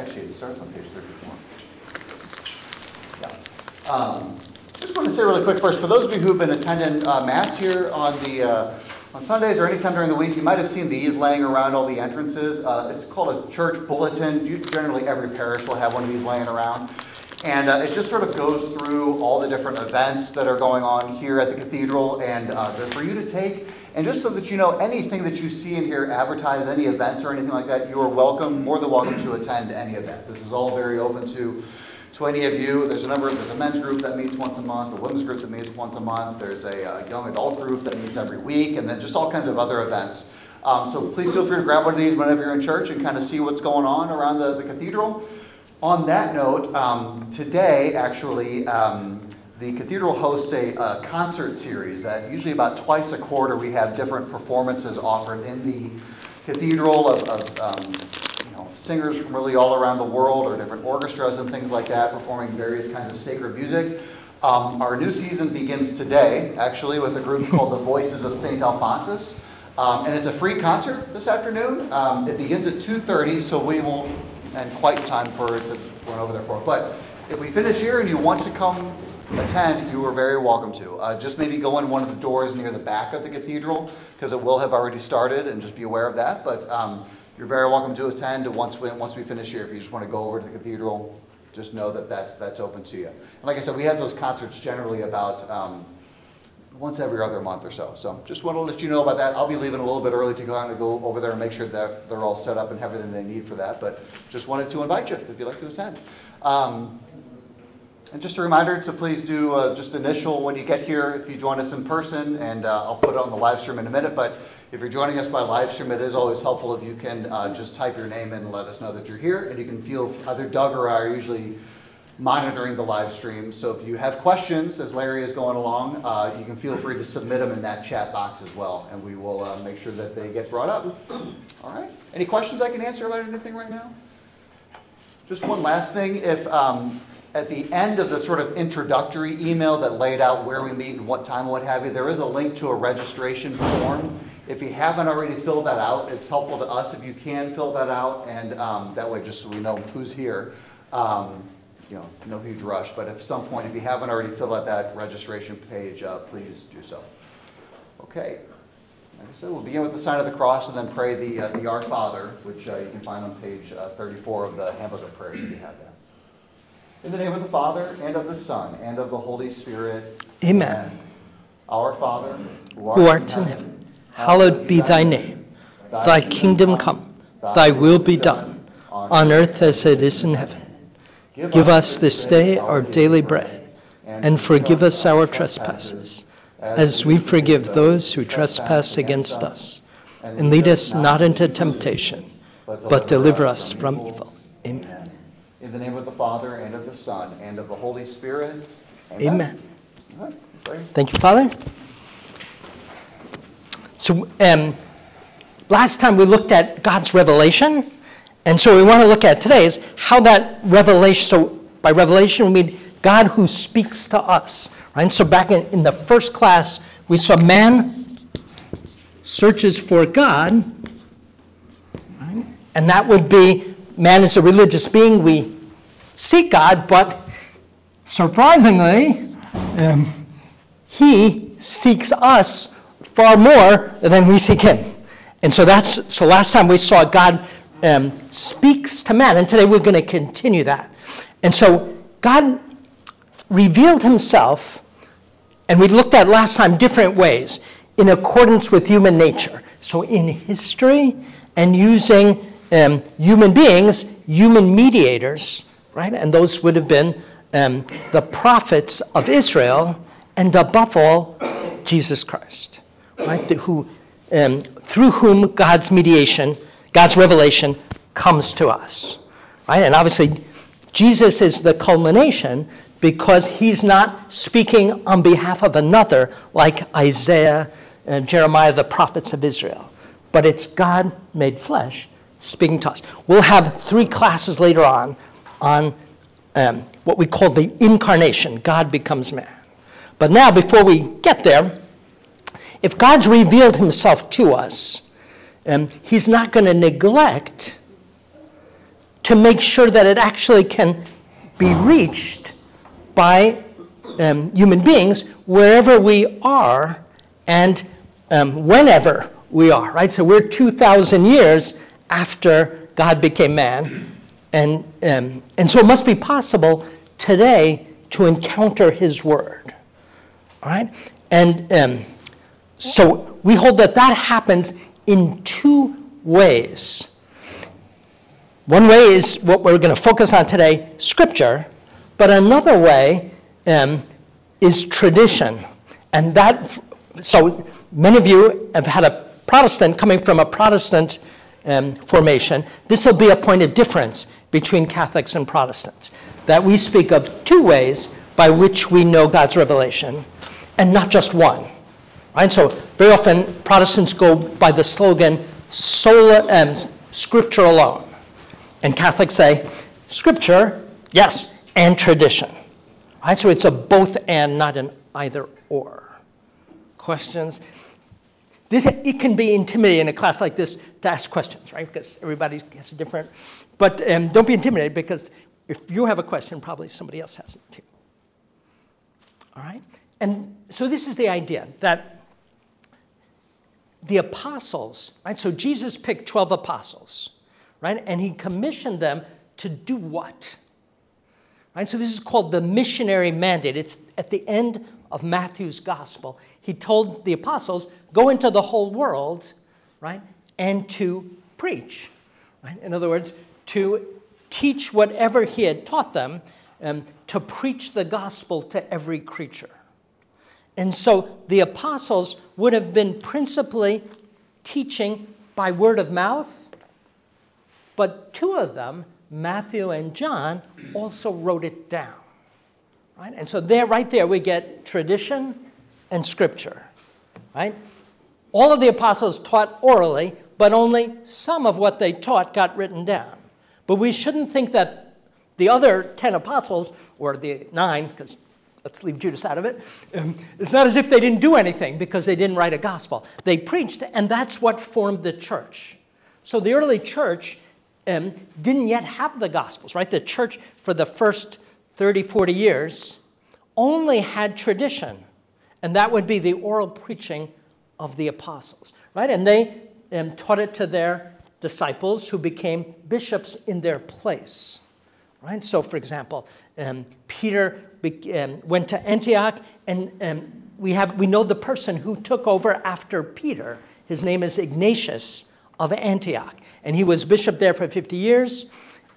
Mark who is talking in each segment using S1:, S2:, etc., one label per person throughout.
S1: Actually, it starts on page 34. Yeah. Um, Just want to say really quick first, for those of you who've been attending uh, Mass here on the, uh, on Sundays or anytime during the week, you might have seen these laying around all the entrances. Uh, It's called a church bulletin. You- Generally, every parish will have one of these laying around. And uh, it just sort of goes through all the different events that are going on here at the cathedral and uh, they're for you to take. And just so that you know, anything that you see in here advertised, any events or anything like that, you are welcome, more than welcome to attend any event. This is all very open to, to any of you. There's a number, of, there's a men's group that meets once a month, a women's group that meets once a month, there's a uh, young adult group that meets every week, and then just all kinds of other events. Um, so please feel free to grab one of these whenever you're in church and kind of see what's going on around the, the cathedral. On that note, um, today, actually, um, the cathedral hosts a, a concert series that usually about twice a quarter we have different performances offered in the cathedral of, of um, you know, singers from really all around the world or different orchestras and things like that performing various kinds of sacred music. Um, our new season begins today, actually, with a group called the Voices of St. Alphonsus. Um, and it's a free concert this afternoon. Um, it begins at 2.30, so we won't, and quite time for it to run over there for. But if we finish here and you want to come attend, you are very welcome to. Uh, just maybe go in one of the doors near the back of the cathedral, because it will have already started, and just be aware of that. But um, you're very welcome to attend once we, once we finish here. If you just want to go over to the cathedral, just know that that's, that's open to you. And like I said, we have those concerts generally about um, once every other month or so. So just want to let you know about that. I'll be leaving a little bit early to go to go over there and make sure that they're all set up and have everything they need for that. But just wanted to invite you if you'd like to attend. Um, and just a reminder to please do uh, just initial when you get here if you join us in person, and uh, I'll put it on the live stream in a minute. But if you're joining us by live stream, it is always helpful if you can uh, just type your name in and let us know that you're here. And you can feel either Doug or I are usually monitoring the live stream. So if you have questions as Larry is going along, uh, you can feel free to submit them in that chat box as well, and we will uh, make sure that they get brought up. All right. Any questions I can answer about anything right now? Just one last thing. If um, at the end of the sort of introductory email that laid out where we meet and what time and what have you, there is a link to a registration form. If you haven't already filled that out, it's helpful to us if you can fill that out, and um, that way, just so we know who's here. Um, you know, no huge rush, but at some point, if you haven't already filled out that registration page, uh, please do so. Okay. Like I said, we'll begin with the sign of the cross and then pray the, uh, the Our Father, which uh, you can find on page uh, 34 of the Handbook of Prayers if you have that. In the name of the Father, and of the Son, and of the Holy Spirit.
S2: Amen.
S1: Our Father,
S2: Who art in heaven, hallowed be thy name. Thy kingdom come, thy will be done, on earth as it is in heaven. Give us this day our daily bread, and forgive us our trespasses, as we forgive those who trespass against us. And lead us not into temptation, but deliver us from evil. Amen.
S1: In the name of the Father, and of the Son, and of the Holy Spirit.
S2: Amen.
S1: Sorry.
S2: Thank you, Father. So, um, last time we looked at God's revelation, and so we want to look at today is how that revelation. So, by revelation, we mean God who speaks to us, right? So, back in, in the first class, we saw man searches for God, right? and that would be man is a religious being. We seek God, but surprisingly, um, he seeks us far more than we seek him. And so that's so last time we saw God um, speaks to man, and today we're going to continue that. And so God revealed himself, and we looked at last time different ways in accordance with human nature. So in history and using um, human beings, human mediators, right? And those would have been um, the prophets of Israel, and above all, Jesus Christ, right? The, who, um, through whom God's mediation, God's revelation comes to us, right? And obviously, Jesus is the culmination because he's not speaking on behalf of another like Isaiah and Jeremiah, the prophets of Israel, but it's God made flesh speaking to us. We'll have three classes later on on um, what we call the incarnation God becomes man. But now, before we get there, if God's revealed himself to us, um, he's not going to neglect to make sure that it actually can be reached by um, human beings wherever we are and um, whenever we are, right? So we're 2,000 years after God became man. And, um, and so it must be possible today to encounter his word. All right? And um, so we hold that that happens in two ways. One way is what we're going to focus on today scripture, but another way um, is tradition. And that, so many of you have had a Protestant coming from a Protestant um, formation. This will be a point of difference between Catholics and Protestants. That we speak of two ways by which we know God's revelation, and not just one. Right? So very often Protestants go by the slogan sola, um, scripture alone. And Catholics say scripture, yes, and tradition. Right? So it's a both and, not an either or. Questions? This, it can be intimidating in a class like this to ask questions, right? Because everybody has a different. But um, don't be intimidated because if you have a question, probably somebody else has it too. All right? And so this is the idea that the apostles, right? So Jesus picked 12 apostles, right? And he commissioned them to do what? Right? So this is called the missionary mandate. It's at the end of Matthew's gospel. He told the apostles, go into the whole world, right? And to preach. Right? In other words, to teach whatever he had taught them, um, to preach the gospel to every creature. And so the apostles would have been principally teaching by word of mouth, but two of them, Matthew and John, also wrote it down. Right? And so there, right there, we get tradition and scripture. Right? All of the apostles taught orally, but only some of what they taught got written down. But we shouldn't think that the other 10 apostles, or the nine, because let's leave Judas out of it. Um, it's not as if they didn't do anything because they didn't write a gospel. They preached, and that's what formed the church. So the early church um, didn't yet have the gospels, right? The church for the first 30, 40 years only had tradition, and that would be the oral preaching of the apostles, right? And they um, taught it to their disciples who became bishops in their place, right? So, for example, um, Peter um, went to Antioch, and um, we, have, we know the person who took over after Peter. His name is Ignatius of Antioch. And he was bishop there for 50 years,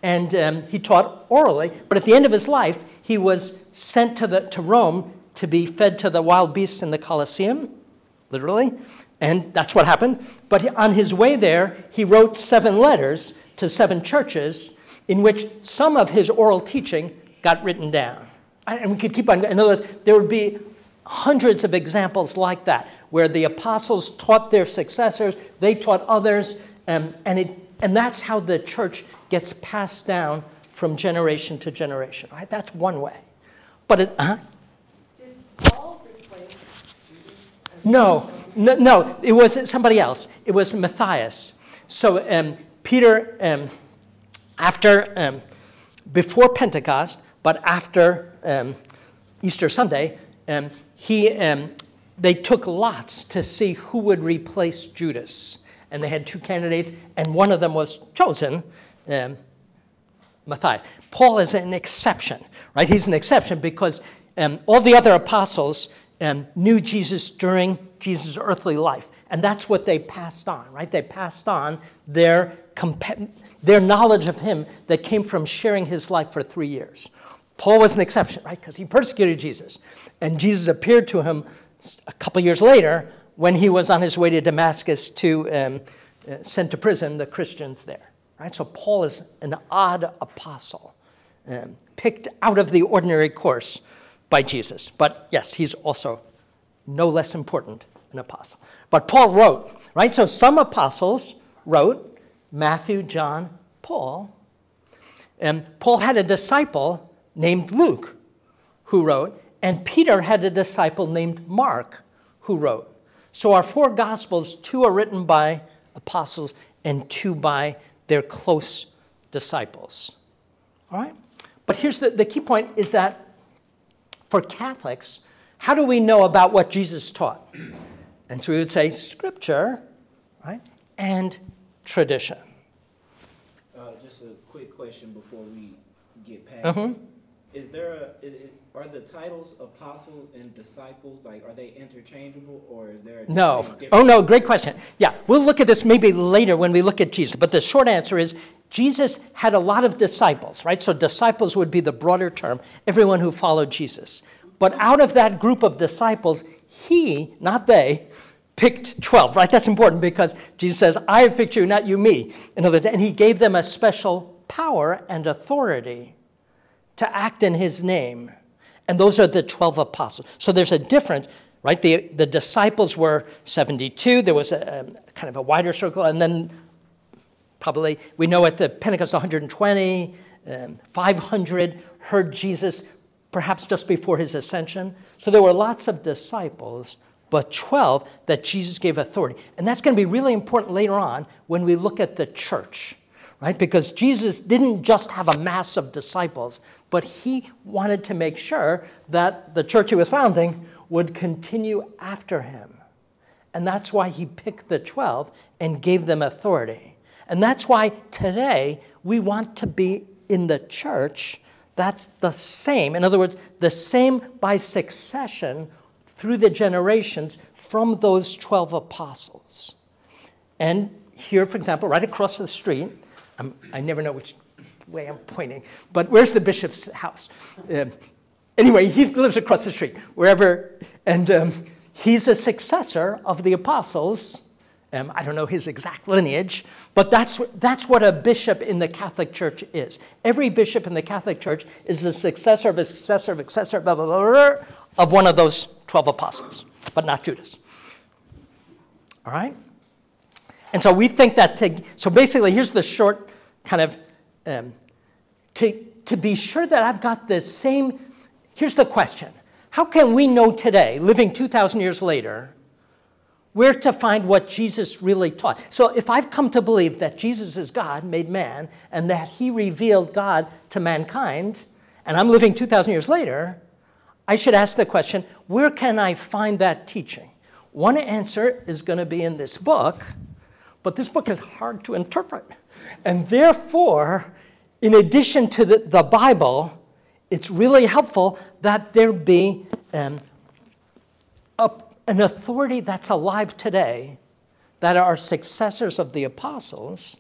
S2: and um, he taught orally. But at the end of his life, he was sent to, the, to Rome to be fed to the wild beasts in the Colosseum, literally. And that's what happened. But on his way there, he wrote seven letters to seven churches in which some of his oral teaching got written down. And we could keep on. In other words, there would be hundreds of examples like that, where the apostles taught their successors, they taught others, um, and, it, and that's how the church gets passed down from generation to generation. Right? That's one way. But it, uh-huh.
S3: Did Paul replace Judas?
S2: No, no, no, it was somebody else. It was Matthias. So um, Peter, um, after, um, before Pentecost, but after um, Easter Sunday, um, he, um, they took lots to see who would replace Judas. And they had two candidates, and one of them was chosen, um, Matthias. Paul is an exception, right? He's an exception because um, all the other apostles knew Jesus during Jesus' earthly life. And that's what they passed on, right? They passed on their, compa- their knowledge of him that came from sharing his life for three years. Paul was an exception, right? Because he persecuted Jesus. And Jesus appeared to him a couple years later when he was on his way to Damascus to um, uh, send to prison the Christians there. Right? So Paul is an odd apostle, um, picked out of the ordinary course by Jesus. But yes, he's also no less important an apostle. But Paul wrote, right? So some apostles wrote Matthew, John, Paul. And Paul had a disciple named Luke who wrote, and Peter had a disciple named Mark who wrote. So our four gospels, two are written by apostles and two by their close disciples. All right? But here's the, the key point is that for Catholics, how do we know about what Jesus taught? And so we would say scripture, right? And tradition.
S4: Uh, just a quick question before we get past.
S2: Mhm.
S4: it. Is there a, is, is, are the titles apostle and disciples, like, are they interchangeable or is there? a
S2: No. Oh, no, great question. Yeah, we'll look at this maybe later when we look at Jesus. But the short answer is Jesus had a lot of disciples, right? So disciples would be the broader term, everyone who followed Jesus. But out of that group of disciples, he, not they, picked 12, right? That's important because Jesus says, I have picked you, not you me. In other words, and he gave them a special power and authority to act in his name. And those are the 12 apostles. So there's a difference, right? The, the disciples were 72. There was a, a kind of a wider circle. And then probably, we know at the Pentecost 120, um, 500 heard Jesus perhaps just before his ascension. So there were lots of disciples, but 12 that Jesus gave authority. And that's going to be really important later on when we look at the church right? Because Jesus didn't just have a mass of disciples, but he wanted to make sure that the church he was founding would continue after him. And that's why he picked the 12 and gave them authority. And that's why today we want to be in the church that's the same. In other words, the same by succession through the generations from those 12 apostles. And here, for example, right across the street, I'm, I never know which way I'm pointing, but where's the bishop's house? Um, anyway, he lives across the street, wherever, and um, he's a successor of the apostles. Um, I don't know his exact lineage, but that's, what- that's what a bishop in the Catholic Church is. Every bishop in the Catholic Church is the successor of a successor of a successor, blah, blah, blah, blah, of one of those 12 apostles, but not Judas. All right? And so we think that to, so basically, here's the short kind of, um, to, to be sure that I've got the same, here's the question. How can we know today, living 2,000 years later, where to find what Jesus really taught? So if I've come to believe that Jesus is God, made man, and that he revealed God to mankind, and I'm living 2,000 years later, I should ask the question where can I find that teaching? One answer is going to be in this book, but this book is hard to interpret. And therefore, in addition to the, the Bible, it's really helpful that there be um, a, an authority that's alive today that are successors of the apostles,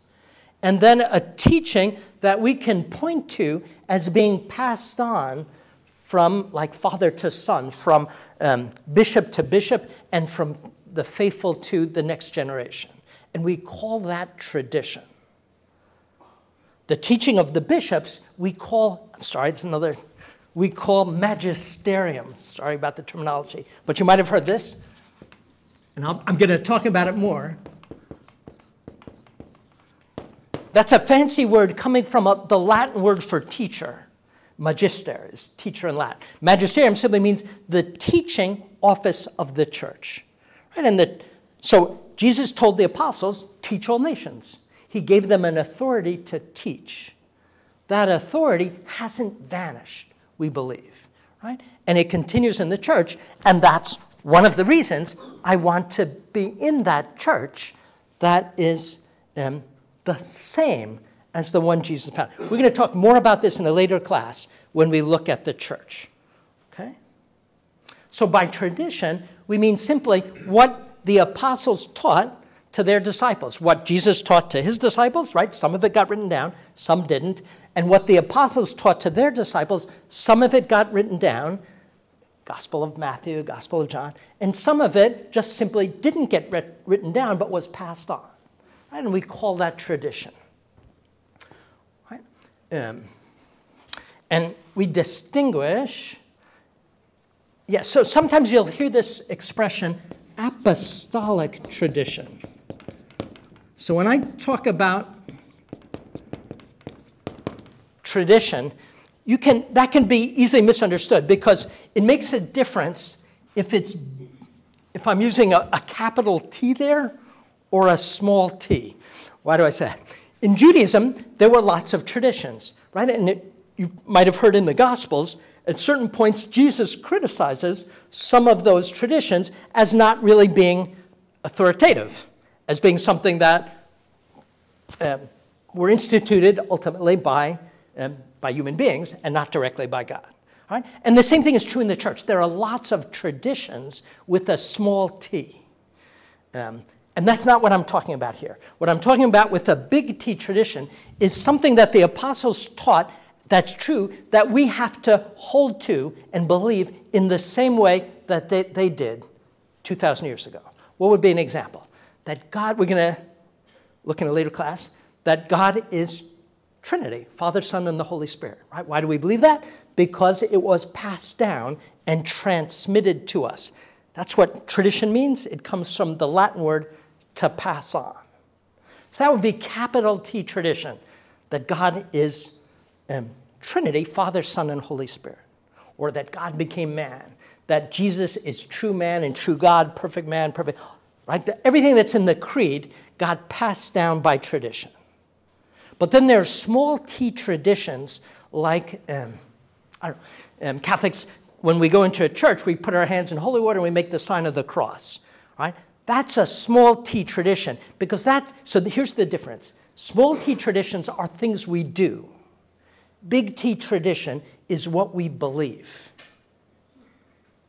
S2: and then a teaching that we can point to as being passed on from like father to son, from um, bishop to bishop, and from the faithful to the next generation. And we call that tradition. The teaching of the bishops, we call, I'm sorry, it's another, we call magisterium. Sorry about the terminology, but you might have heard this, and I'll, I'm going to talk about it more. That's a fancy word coming from a, the Latin word for teacher. Magister is teacher in Latin. Magisterium simply means the teaching office of the church. Right? And the, so Jesus told the apostles, teach all nations. He gave them an authority to teach. That authority hasn't vanished, we believe. Right? And it continues in the church, and that's one of the reasons I want to be in that church that is um, the same as the one Jesus found. We're going to talk more about this in a later class when we look at the church. Okay? So, by tradition, we mean simply what the apostles taught to their disciples, what Jesus taught to his disciples, right? Some of it got written down, some didn't. And what the apostles taught to their disciples, some of it got written down, Gospel of Matthew, Gospel of John, and some of it just simply didn't get writ- written down but was passed on. Right? And we call that tradition. Um, and we distinguish, yes, so sometimes you'll hear this expression apostolic tradition. So when I talk about tradition, you can, that can be easily misunderstood because it makes a difference if it's if I'm using a, a capital T there or a small t. Why do I say that? In Judaism, there were lots of traditions, right? And it, you might have heard in the Gospels, at certain points, Jesus criticizes some of those traditions as not really being authoritative, as being something that um, were instituted ultimately by, um, by human beings and not directly by God. Right? And the same thing is true in the church. There are lots of traditions with a small t. Um, and that's not what I'm talking about here. What I'm talking about with the big T tradition is something that the apostles taught that's true that we have to hold to and believe in the same way that they, they did 2,000 years ago. What would be an example? That God, we're going to look in a later class, that God is Trinity, Father, Son, and the Holy Spirit. Right? Why do we believe that? Because it was passed down and transmitted to us. That's what tradition means. It comes from the Latin word to pass on. So that would be capital T tradition, that God is um, Trinity, Father, Son, and Holy Spirit, or that God became man, that Jesus is true man and true God, perfect man, perfect, right? Everything that's in the creed, God passed down by tradition. But then there are small t traditions like um, um, Catholics, when we go into a church, we put our hands in holy water and we make the sign of the cross, right? That's a small t tradition because that, so here's the difference. Small t traditions are things we do. Big T tradition is what we believe.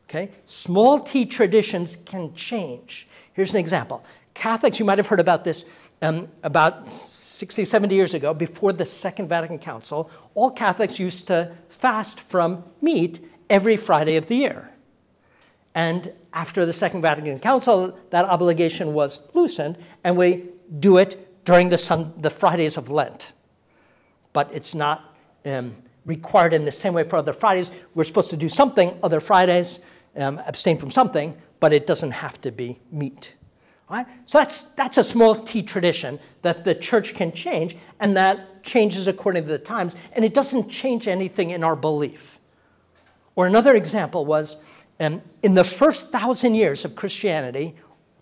S2: Okay? Small t traditions can change. Here's an example. Catholics, you might have heard about this um, about 60, 70 years ago, before the Second Vatican Council, all Catholics used to fast from meat every Friday of the year. And after the Second Vatican Council, that obligation was loosened, and we do it during the, sun, the Fridays of Lent. But it's not um, required in the same way for other Fridays. We're supposed to do something other Fridays, um, abstain from something, but it doesn't have to be meat. Right? So that's, that's a small t tradition that the church can change, and that changes according to the times, and it doesn't change anything in our belief. Or another example was um, in the first thousand years of Christianity,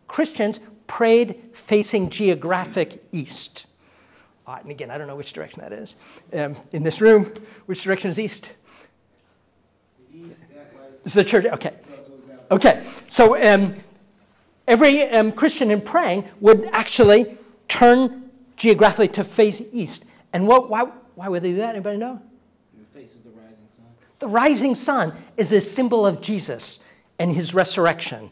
S2: Christians prayed facing geographic east. Uh, and again, I don't know which direction that is. Um, in this room, which direction is east? East, Is the church? Okay. Okay. So um, every um, Christian in praying would actually turn geographically to face east. And what, why, why would they do that? Anybody know?
S4: It faces the rising sun.
S2: The rising sun is a symbol of Jesus and his resurrection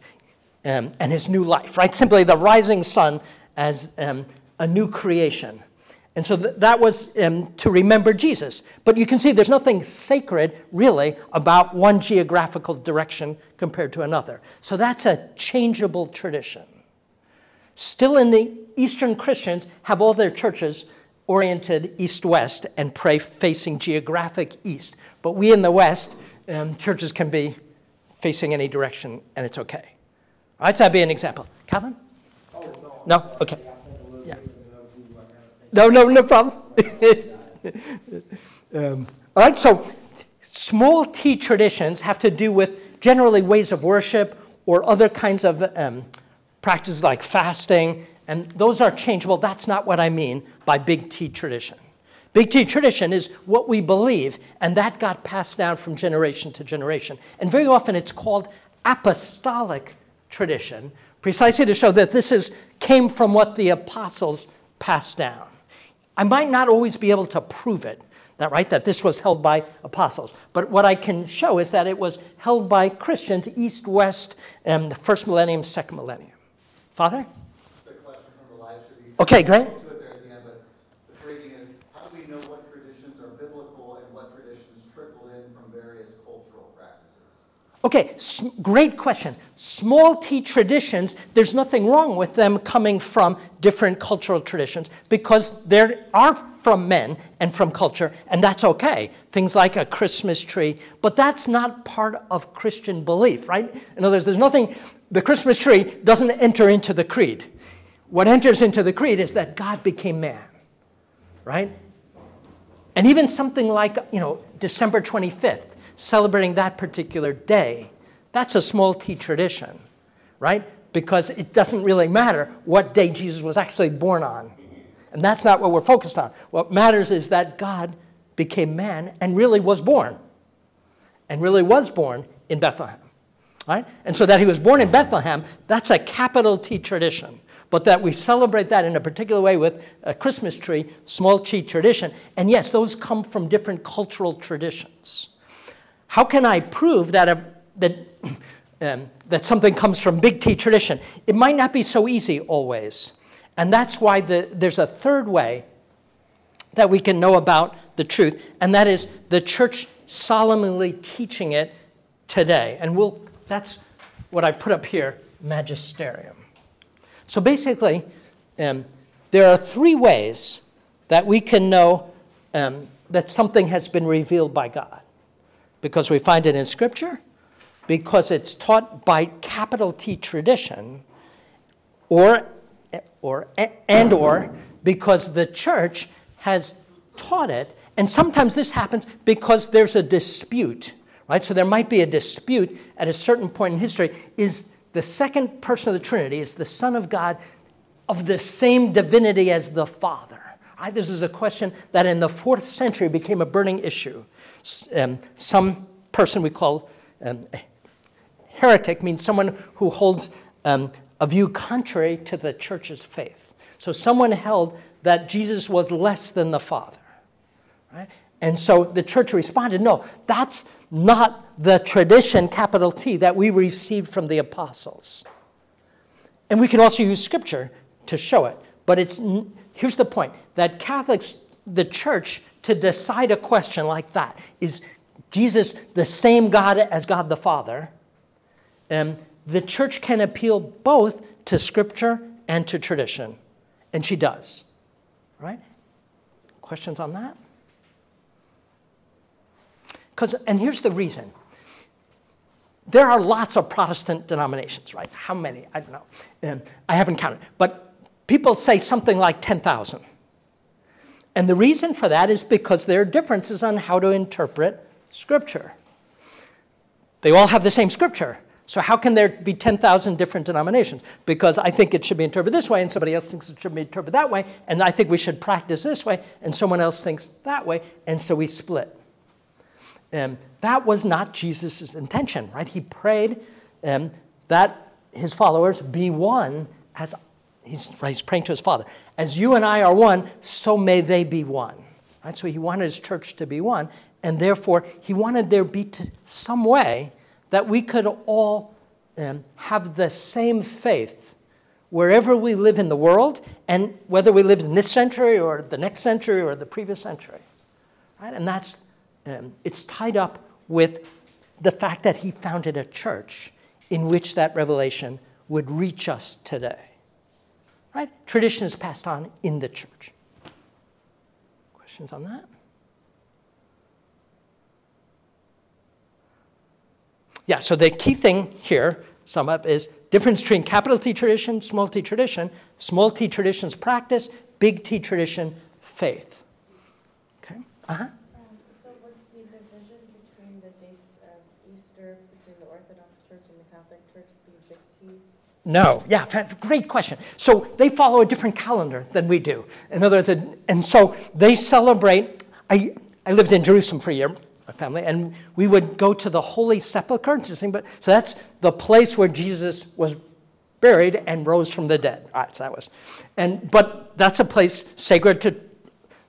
S2: um, and his new life, right? Simply the rising sun as um, a new creation. And so th- that was um, to remember Jesus. But you can see there's nothing sacred, really, about one geographical direction compared to another. So that's a changeable tradition. Still, in the Eastern Christians have all their churches oriented east west and pray facing geographic east. But we in the West, um, churches can be facing any direction and it's okay. All right, so that'd be an example. Calvin?
S5: Oh,
S2: no? No? Okay. Yeah. No, no, no problem. um, all right, so small t traditions have to do with generally ways of worship or other kinds of um, practices like fasting, and those are changeable. That's not what I mean by big T tradition. Big T tradition is what we believe, and that got passed down from generation to generation. And very often it's called apostolic tradition, precisely to show that this is, came from what the apostles passed down. I might not always be able to prove it, that right, that this was held by apostles. But what I can show is that it was held by Christians, east, west, um, the first millennium, second millennium. Father?
S1: Just a question from the live stream.
S2: Okay, great.
S1: We'll do it there at the end, but the phrasing is, how do we know what traditions are biblical and what traditions trickle in from various cultural practices?
S2: Okay, great question. Small t traditions, there's nothing wrong with them coming from different cultural traditions because they are from men and from culture, and that's okay. Things like a Christmas tree, but that's not part of Christian belief, right? In other words, there's nothing, the Christmas tree doesn't enter into the creed. What enters into the creed is that God became man, right? And even something like, you know, December 25th, celebrating that particular day, that's a small t tradition, right? Because it doesn't really matter what day Jesus was actually born on. And that's not what we're focused on. What matters is that God became man and really was born. And really was born in Bethlehem. Right? And so that he was born in Bethlehem, that's a capital T tradition. But that we celebrate that in a particular way with a Christmas tree, small t tradition. And yes, those come from different cultural traditions. How can I prove that, a, that, um, that something comes from big T tradition? It might not be so easy always. And that's why the, there's a third way that we can know about the truth, and that is the church solemnly teaching it today. And we'll, that's what I put up here magisterium. So basically, um, there are three ways that we can know um, that something has been revealed by God because we find it in Scripture, because it's taught by capital T tradition, or, or, and or because the church has taught it. And sometimes this happens because there's a dispute, right? So there might be a dispute at a certain point in history. Is the second person of the Trinity, is the Son of God of the same divinity as the Father? Right? This is a question that in the fourth century became a burning issue. Um, some person we call um, heretic means someone who holds um, a view contrary to the church's faith. So someone held that Jesus was less than the Father. Right? And so the church responded, no, that's not the tradition, capital T, that we received from the apostles. And we can also use scripture to show it. But it's, here's the point that Catholics, the church, to decide a question like that is Jesus the same God as God the Father? Um, the church can appeal both to scripture and to tradition. And she does. Right? Questions on that? Because, and here's the reason. There are lots of Protestant denominations, right? How many? I don't know. Um, I haven't counted. But people say something like 10,000. And the reason for that is because there are differences on how to interpret Scripture. They all have the same Scripture. So, how can there be 10,000 different denominations? Because I think it should be interpreted this way, and somebody else thinks it should be interpreted that way, and I think we should practice this way, and someone else thinks that way, and so we split. And that was not Jesus' intention, right? He prayed um, that his followers be one as he's, he's praying to his Father. As you and I are one, so may they be one. Right? So he wanted his church to be one, and therefore he wanted there be some way that we could all um, have the same faith wherever we live in the world, and whether we live in this century or the next century or the previous century. Right? And that's um, it's tied up with the fact that he founded a church in which that revelation would reach us today. Right? Tradition is passed on in the church. Questions on that? Yeah, so the key thing here, sum up, is difference between capital T tradition, small t tradition, small t tradition's practice, big T tradition, faith. Okay? Uh-huh.
S5: Um, so would the division between the dates of Easter between the Orthodox Church and the Catholic Church be big T?
S2: No, yeah, great question. So they follow a different calendar than we do. In other words, and so they celebrate. I, I lived in Jerusalem for a year, my family, and we would go to the Holy Sepulchre. Interesting, but so that's the place where Jesus was buried and rose from the dead. All right, so that was, and but that's a place sacred to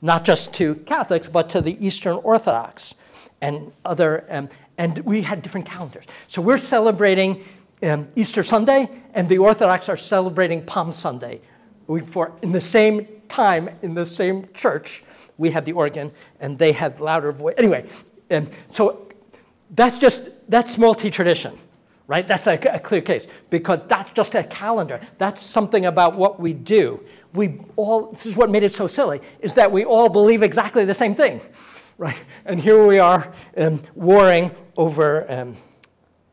S2: not just to Catholics, but to the Eastern Orthodox and other. Um, and we had different calendars. So we're celebrating um, Easter Sunday, and the Orthodox are celebrating Palm Sunday. We, for, in the same time, in the same church, we had the organ, and they had louder voice. Anyway, and so that's just that's small t tradition, right? That's a, a clear case because that's just a calendar. That's something about what we do. We all. This is what made it so silly is that we all believe exactly the same thing, right? And here we are um, warring over um,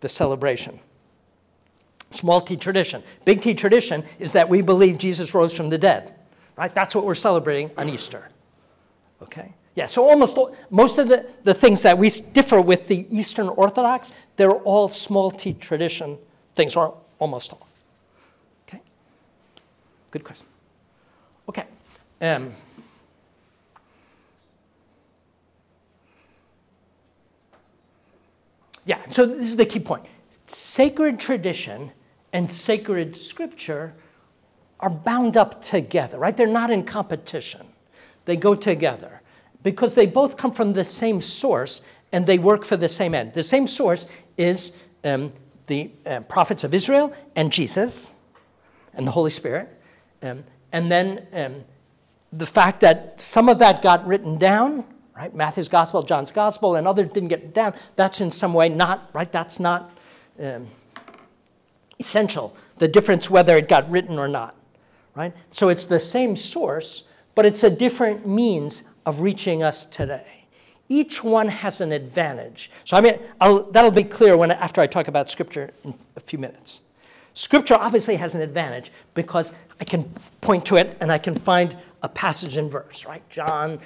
S2: the celebration. Small t tradition. Big T tradition is that we believe Jesus rose from the dead. Right? That's what we're celebrating on Easter. Okay? Yeah, so almost all, most of the, the things that we differ with the Eastern Orthodox, they're all small t tradition things, or almost all. Okay? Good question. Okay. Um, yeah, so this is the key point. Sacred tradition and sacred scripture are bound up together, right? They're not in competition. They go together because they both come from the same source and they work for the same end. The same source is um, the uh, prophets of Israel and Jesus and the Holy Spirit. Um, and then um, the fact that some of that got written down, right? Matthew's gospel, John's gospel, and others didn't get down, that's in some way not, right? That's not um, essential. The difference whether it got written or not, right? So it's the same source, but it's a different means of reaching us today. Each one has an advantage. So I mean, I'll, that'll be clear when after I talk about Scripture in a few minutes. Scripture obviously has an advantage because I can point to it and I can find a passage and verse, right? John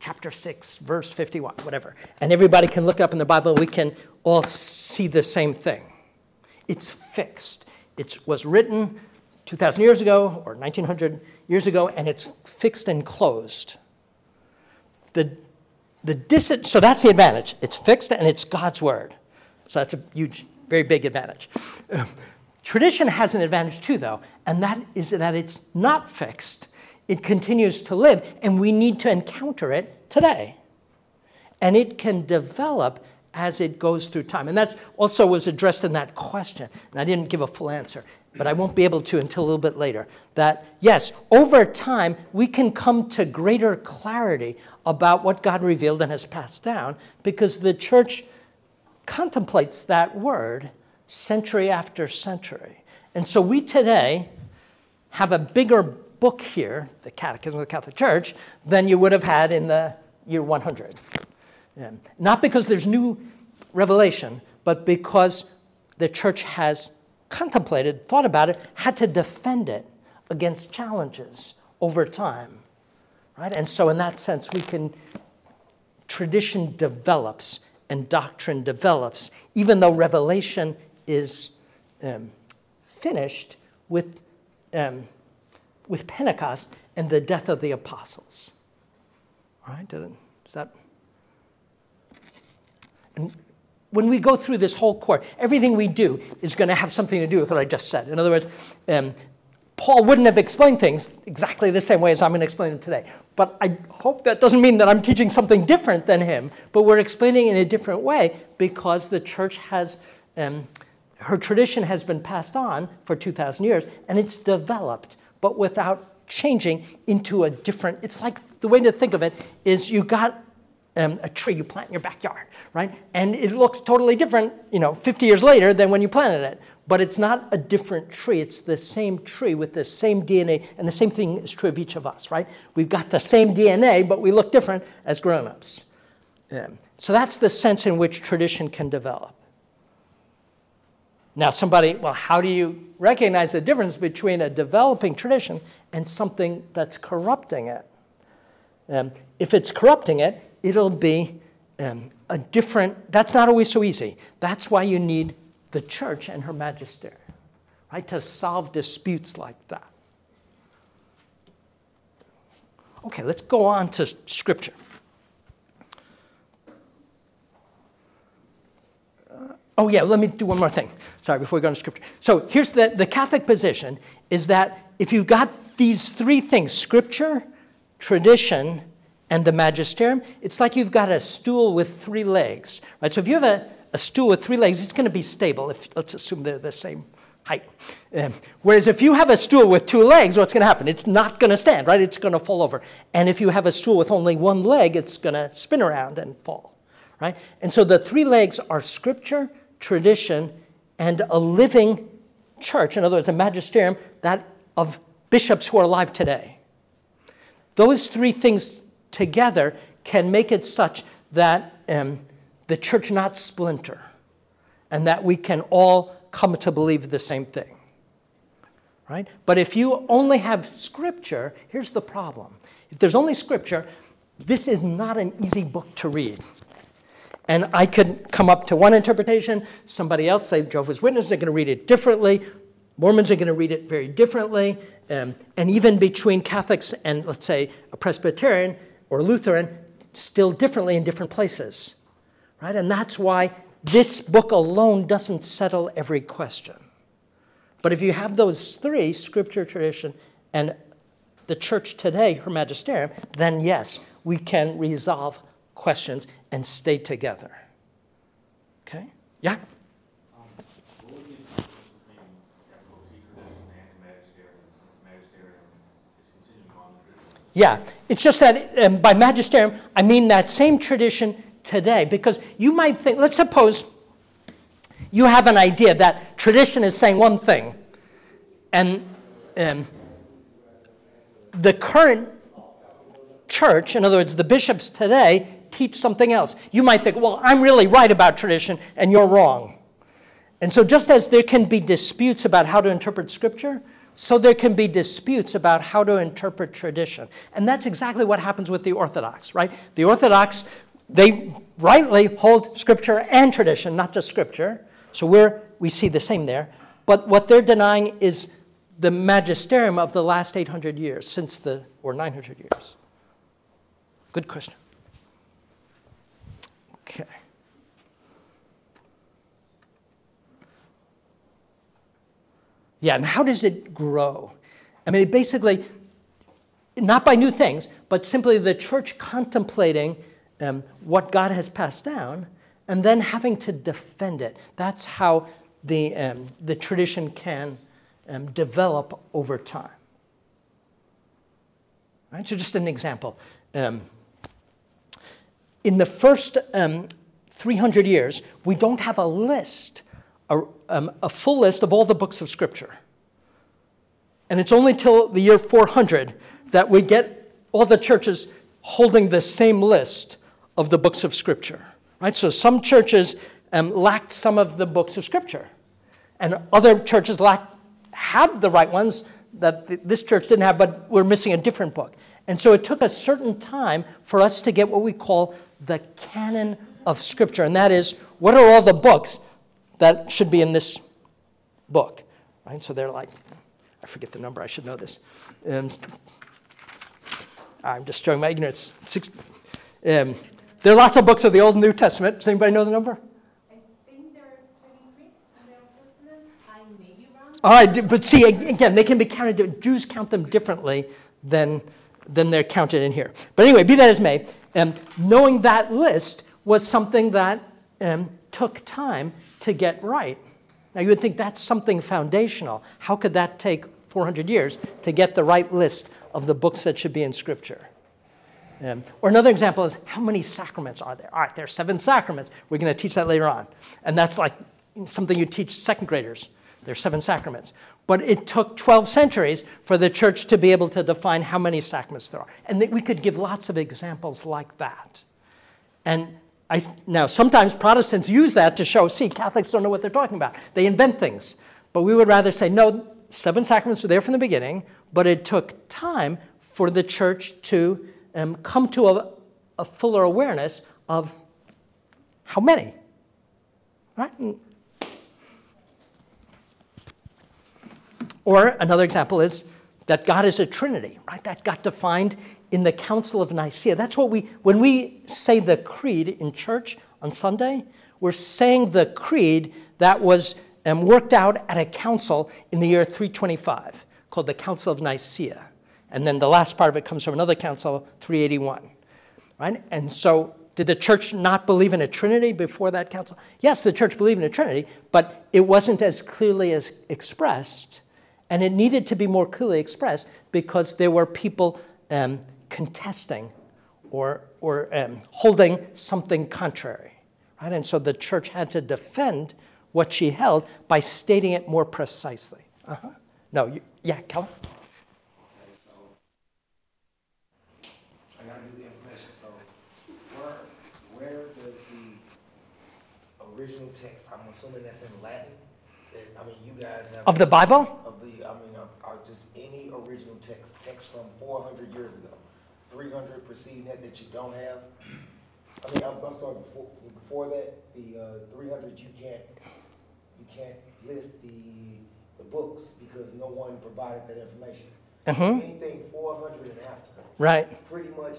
S2: chapter 6, verse 51, whatever. And everybody can look up in the Bible we can all see the same thing. It's fixed. It was written 2,000 years ago or 1,900 years ago, and it's fixed and closed. The, the dis- so that's the advantage. It's fixed and it's God's word. So that's a huge, very big advantage. Tradition has an advantage too, though, and that is that it's not fixed. It continues to live, and we need to encounter it today. And it can develop as it goes through time. And that also was addressed in that question. And I didn't give a full answer, but I won't be able to until a little bit later. That, yes, over time, we can come to greater clarity about what God revealed and has passed down because the church contemplates that word century after century. And so we today have a bigger book here, the Catechism of the Catholic Church, than you would have had in the year 100. Yeah. Not because there's new revelation, but because the church has contemplated, thought about it, had to defend it against challenges over time. Right? And so, in that sense, we can, tradition develops and doctrine develops, even though revelation is um, finished with, um, with Pentecost and the death of the apostles. All right? Does that when we go through this whole course, everything we do is going to have something to do with what I just said. In other words, um, Paul wouldn't have explained things exactly the same way as I'm going to explain them today. But I hope that doesn't mean that I'm teaching something different than him, but we're explaining in a different way because the church has, um, her tradition has been passed on for 2,000 years and it's developed, but without changing into a different, it's like the way to think of it is you got um, a tree you plant in your backyard, right? And it looks totally different, you know, 50 years later than when you planted it. But it's not a different tree. It's the same tree with the same DNA, and the same thing is true of each of us, right? We've got the same DNA, but we look different as grown-ups. So that's the sense in which tradition can develop. Now, somebody, well, how do you recognize the difference between a developing tradition and something that's corrupting it? Um, if it's corrupting it, it'll be um, a different, that's not always so easy. That's why you need the church and her magister, right, to solve disputes like that. Okay, let's go on to scripture. Uh, oh, yeah, let me do one more thing. Sorry, before we go into scripture. So here's the, the Catholic position is that if you've got these three things scripture, tradition, and the magisterium, it's like you've got a stool with three legs, right? So if you have a, a stool with three legs, it's going to be stable. If let's assume they're the same height. Um, whereas if you have a stool with two legs, what's going to happen? It's not going to stand, right? It's going to fall over. And if you have a stool with only one leg, it's going to spin around and fall, right? And so the three legs are scripture, tradition, and a living church. In other words, a magisterium that of bishops who are alive today. Those three things together can make it such that um, the church not splinter and that we can all come to believe the same thing. Right? But if you only have scripture, here's the problem. If there's only scripture, this is not an easy book to read. And I could come up to one interpretation, somebody else say Jehovah's Witnesses are going to read it differently. Mormons are going to read it very differently. Um, and even between Catholics and, let's say, a Presbyterian or Lutheran, still differently in different places. Right? And that's why this book alone doesn't settle every question. But if you have those three scripture, tradition, and the church today, her magisterium, then yes, we can resolve questions and stay together. Okay? Yeah?
S6: Um, What would be the difference between capital T tradition and magisterium, since magisterium is continuing on the tradition?
S2: Yeah, it's just that um, by magisterium, I mean that same tradition today, because you might think, let's suppose you have an idea that tradition is saying one thing, and um, the current church, in other words, the bishops today, teach something else. You might think, well, I'm really right about tradition, and you're wrong. And so, just as there can be disputes about how to interpret Scripture, so there can be disputes about how to interpret tradition. And that's exactly what happens with the Orthodox, right? The Orthodox, they rightly hold Scripture and tradition, not just Scripture. So we're, we see the same there. But what they're denying is the magisterium of the last 800 years, since the, or 900 years. Good question. Okay. Yeah, and how does it grow? I mean, it basically, not by new things, but simply the church contemplating um, what God has passed down and then having to defend it. That's how the, um, the tradition can um, develop over time. Right? So, just an example. Um, in the first um, 300 years, we don't have a list, um, a full list of all the books of Scripture. And it's only till the year 400 that we get all the churches holding the same list of the books of Scripture. Right? So some churches um, lacked some of the books of Scripture, and other churches lacked, had the right ones that th- this church didn't have, but we're missing a different book. And so it took a certain time for us to get what we call the canon of Scripture, and that is what are all the books that should be in this book? Right? So they're like, I forget the number, I should know this. Um, I'm just showing my ignorance. Six, um, there are lots of books of the Old and New Testament. Does anybody know the number?
S5: I think there are twenty-three in the Old Testament. I may be wrong.
S2: All right, but see, again, they can be counted, Jews count them differently than, than they're counted in here. But anyway, be that as may, um, knowing that list was something that um, took time to get right. Now, you would think that's something foundational. How could that take 400 years to get the right list of the books that should be in Scripture? Um, or another example is how many sacraments are there? All right, there are seven sacraments. We're going to teach that later on. And that's like something you teach second graders. There's seven sacraments. But it took 12 centuries for the church to be able to define how many sacraments there are. And we could give lots of examples like that. And I, now, sometimes Protestants use that to show, see, Catholics don't know what they're talking about. They invent things. But we would rather say, no, seven sacraments are there from the beginning, but it took time for the church to um, come to a, a fuller awareness of how many. Right? Or another example is that God is a Trinity, right? That got defined in the Council of Nicaea. That's what we, when we say the creed in church on Sunday, we're saying the creed that was um, worked out at a council in the year 325 called the Council of Nicaea. And then the last part of it comes from another council, 381. Right? And so, did the church not believe in a Trinity before that council? Yes, the church believed in a Trinity, but it wasn't as clearly as expressed, and it needed to be more clearly expressed because there were people um, contesting or, or um, holding something contrary. Right? And so the church had to defend what she held by stating it more precisely. Uh-huh. No, you, yeah, Kellen?
S7: Okay, so I gotta do the information, so where, where does the original text, I'm assuming that's in Latin? That, I mean, you guys have.
S2: Of the Bible?
S7: Of the, I mean, of, are just any original text, text from four hundred years ago, three hundred preceding that that you don't have? I mean, I'm, I'm sorry, before, before that, the, uh, three hundred, you can't, you can't list the, the books because no one provided that information.
S2: Mhm.
S7: Anything four hundred and after,
S2: Right.
S7: pretty much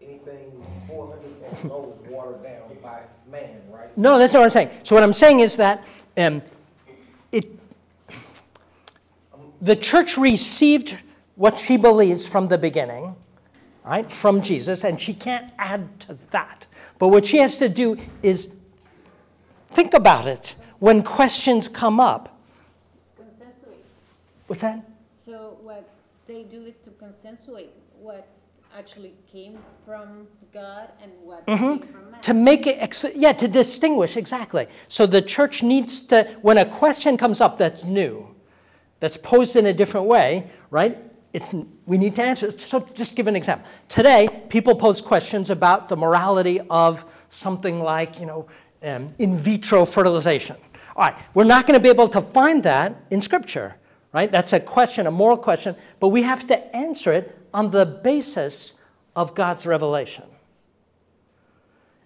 S7: anything four hundred and below is watered down by man, right?
S2: No, that's not what I'm saying. So what I'm saying is that um, it, the church received what she believes from the beginning, right, from Jesus, and she can't add to that. But what she has to do is think about it when questions come up.
S8: Consensuate.
S2: What's that?
S8: So what they do is to consensuate what actually came from God and what mm-hmm. came from man.
S2: To make it, ex- yeah, to distinguish, exactly. So the church needs to, when a question comes up that's new, that's posed in a different way, right? It's, we need to answer. it. So just give an example. Today, people pose questions about the morality of something like, you know, um, in vitro fertilization. All right, we're not going to be able to find that in Scripture, right? That's a question, a moral question, but we have to answer it on the basis of God's revelation.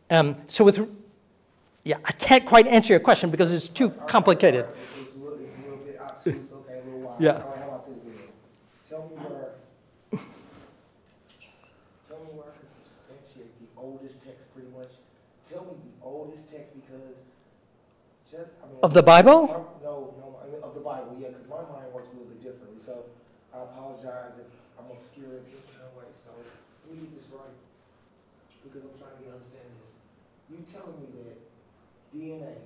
S2: Um, so with, yeah, I can't quite answer your question because it's too complicated.
S7: It's a little, it's a little bit obtuse, okay, a little wild.
S2: Yeah.
S7: All right, how about this then? Tell me where, tell me where I can substantiate the oldest text pretty much. Tell me the oldest text because just, I mean.
S2: Of the Bible?
S7: No, no, I mean, of the Bible, yeah, because my mind works a little bit differently, so I apologize if I'm obscure in of way, so let me get this right. Because I'm trying to get understand this. You telling me that DNA,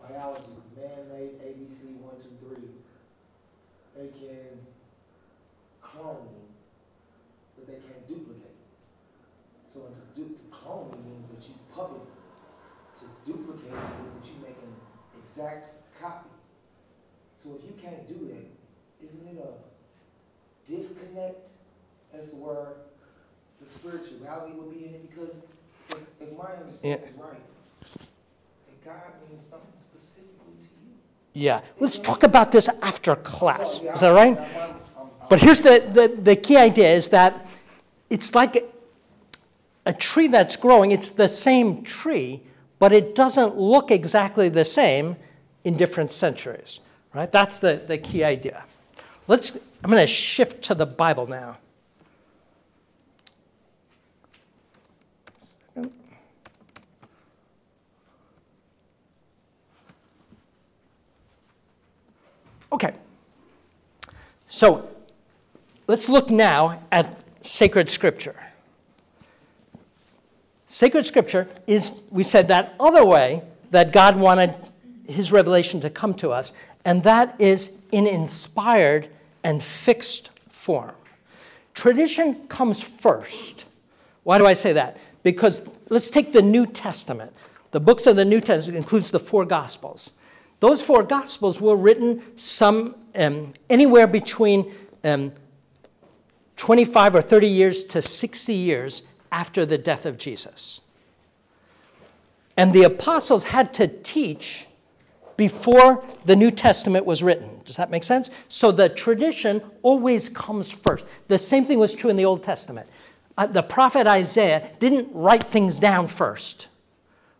S7: biology, man-made ABC one, two, three, they can clone me, but they can't duplicate. So to do, to clone me means that you public, to duplicate means that you make an exact copy. So if you can't do that, isn't it a disconnect as to where the spirituality would be in it? Because if, if my understanding is right, that God means something specifically to you.
S2: Yeah, let's talk about this after class. Is that right? But here's the, the, the key idea is that it's like a tree that's growing, it's the same tree, but it doesn't look exactly the same in different centuries, right? That's the, the key idea. Let's, I'm going to shift to the Bible now. Okay. So let's look now at sacred scripture. Sacred scripture is, we said, that other way that God wanted his revelation to come to us, and that is in inspired and fixed form. Tradition comes first. Why do I say that? Because let's take the New Testament. The books of the New Testament includes the four Gospels. Those four Gospels were written some um, anywhere between um, 25 or 30 years to 60 years after the death of Jesus. And the apostles had to teach before the New Testament was written. Does that make sense? So the tradition always comes first. The same thing was true in the Old Testament. Uh, the prophet Isaiah didn't write things down first,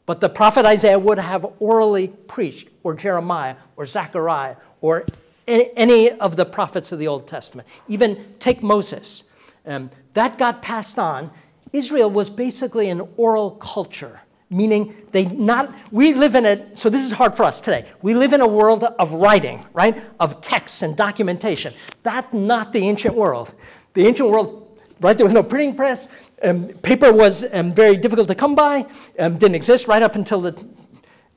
S2: but the prophet Isaiah would have orally preached, or Jeremiah, or Zechariah, or any, of the prophets of the Old Testament. Even take Moses. Um, that got passed on. Israel was basically an oral culture meaning they not we live in a so this is hard for us today. We live in a world of writing right? Of texts and documentation. That's not the ancient world. The ancient world right there was no printing press. Um, paper was um, very difficult to come by um, didn't exist right up until the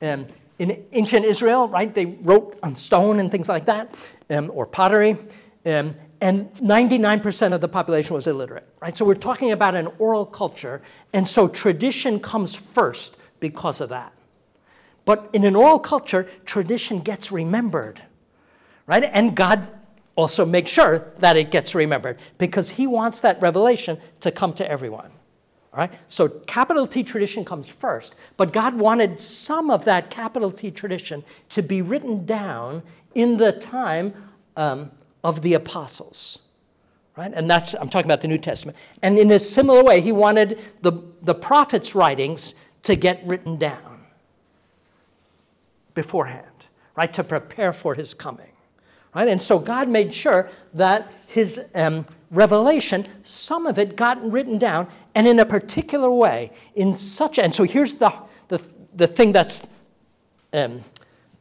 S2: um, in ancient israel right? They wrote on stone and things like that um, or pottery. Um, and 99% of the population was illiterate, right? So we're talking about an oral culture, and so tradition comes first because of that. But in an oral culture, tradition gets remembered, right? And God also makes sure that it gets remembered because He wants that revelation to come to everyone. Right? So capital T tradition comes first, but God wanted some of that capital T tradition to be written down in the time um, of the apostles. Right? And that's, I'm talking about the New Testament. And in a similar way, he wanted the, the prophets' writings to get written down beforehand. right, to prepare for his coming. Right? And so God made sure that his um, revelation, some of it got written down, and in a particular way, in such, and so here's the, the, the thing that's um,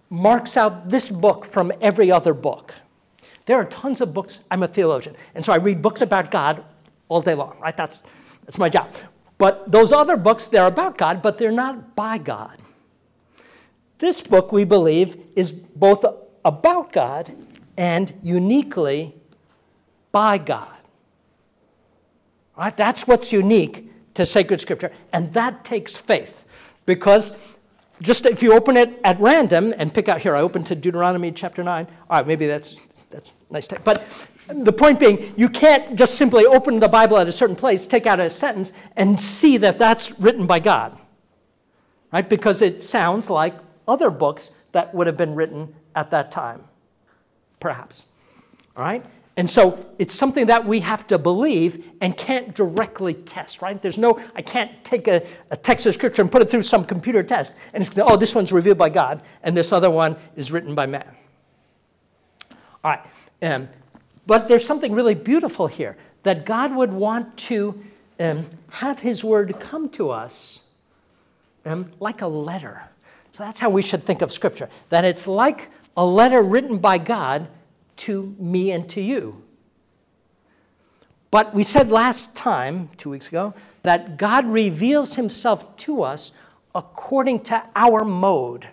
S2: marks out this book from every other book. There are tons of books. I'm a theologian, and so I read books about God all day long, right? That's, that's my job. But those other books, they're about God, but they're not by God. This book, we believe, is both about God and uniquely by God. Right? That's what's unique to sacred scripture, and that takes faith. Because just if you open it at random and pick out here, I opened to Deuteronomy chapter 9. All right, maybe that's that's nice. Text. But the point being, you can't just simply open the Bible at a certain place, take out a sentence, and see that that's written by God. Right? Because it sounds like other books that would have been written at that time perhaps. All right? And so it's something that we have to believe and can't directly test, right? There's no, I can't take a, a text of scripture and put it through some computer test and oh, this one's revealed by God and this other one is written by man. All right. Um, but there's something really beautiful here that God would want to um, have his word come to us um, like a letter. So that's how we should think of scripture, that it's like a letter written by God to me and to you. But we said last time, two weeks ago, that God reveals himself to us according to our mode.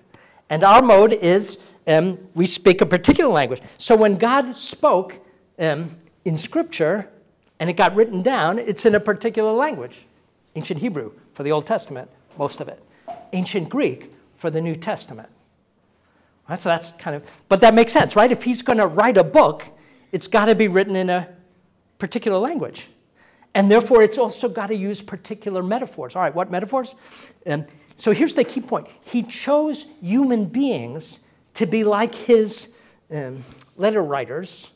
S2: And our mode is um, we speak a particular language. So when God spoke um, in Scripture and it got written down, it's in a particular language ancient Hebrew for the Old Testament, most of it, ancient Greek for the New Testament. Right? So that's kind of, but that makes sense, right? If he's going to write a book, it's got to be written in a particular language. And therefore, it's also got to use particular metaphors. All right, what metaphors? Um, so here's the key point He chose human beings to be like his um, letter writers,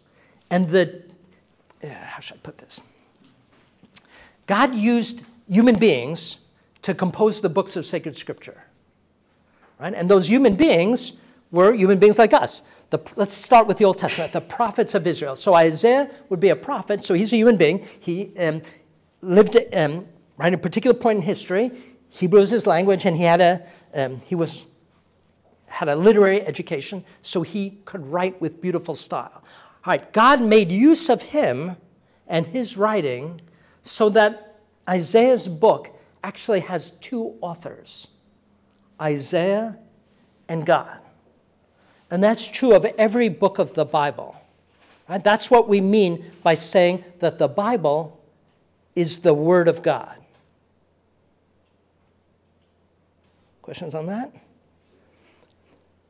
S2: and the, uh, how should I put this? God used human beings to compose the books of sacred scripture. Right? And those human beings were human beings like us. The, let's start with the Old Testament, the prophets of Israel. So Isaiah would be a prophet, so he's a human being. He um, lived um, right at a particular point in history. Hebrew is his language, and he had a um, he was had a literary education, so he could write with beautiful style. All right, God made use of him and his writing so that Isaiah's book actually has two authors Isaiah and God. And that's true of every book of the Bible. Right? That's what we mean by saying that the Bible is the Word of God. Questions on that?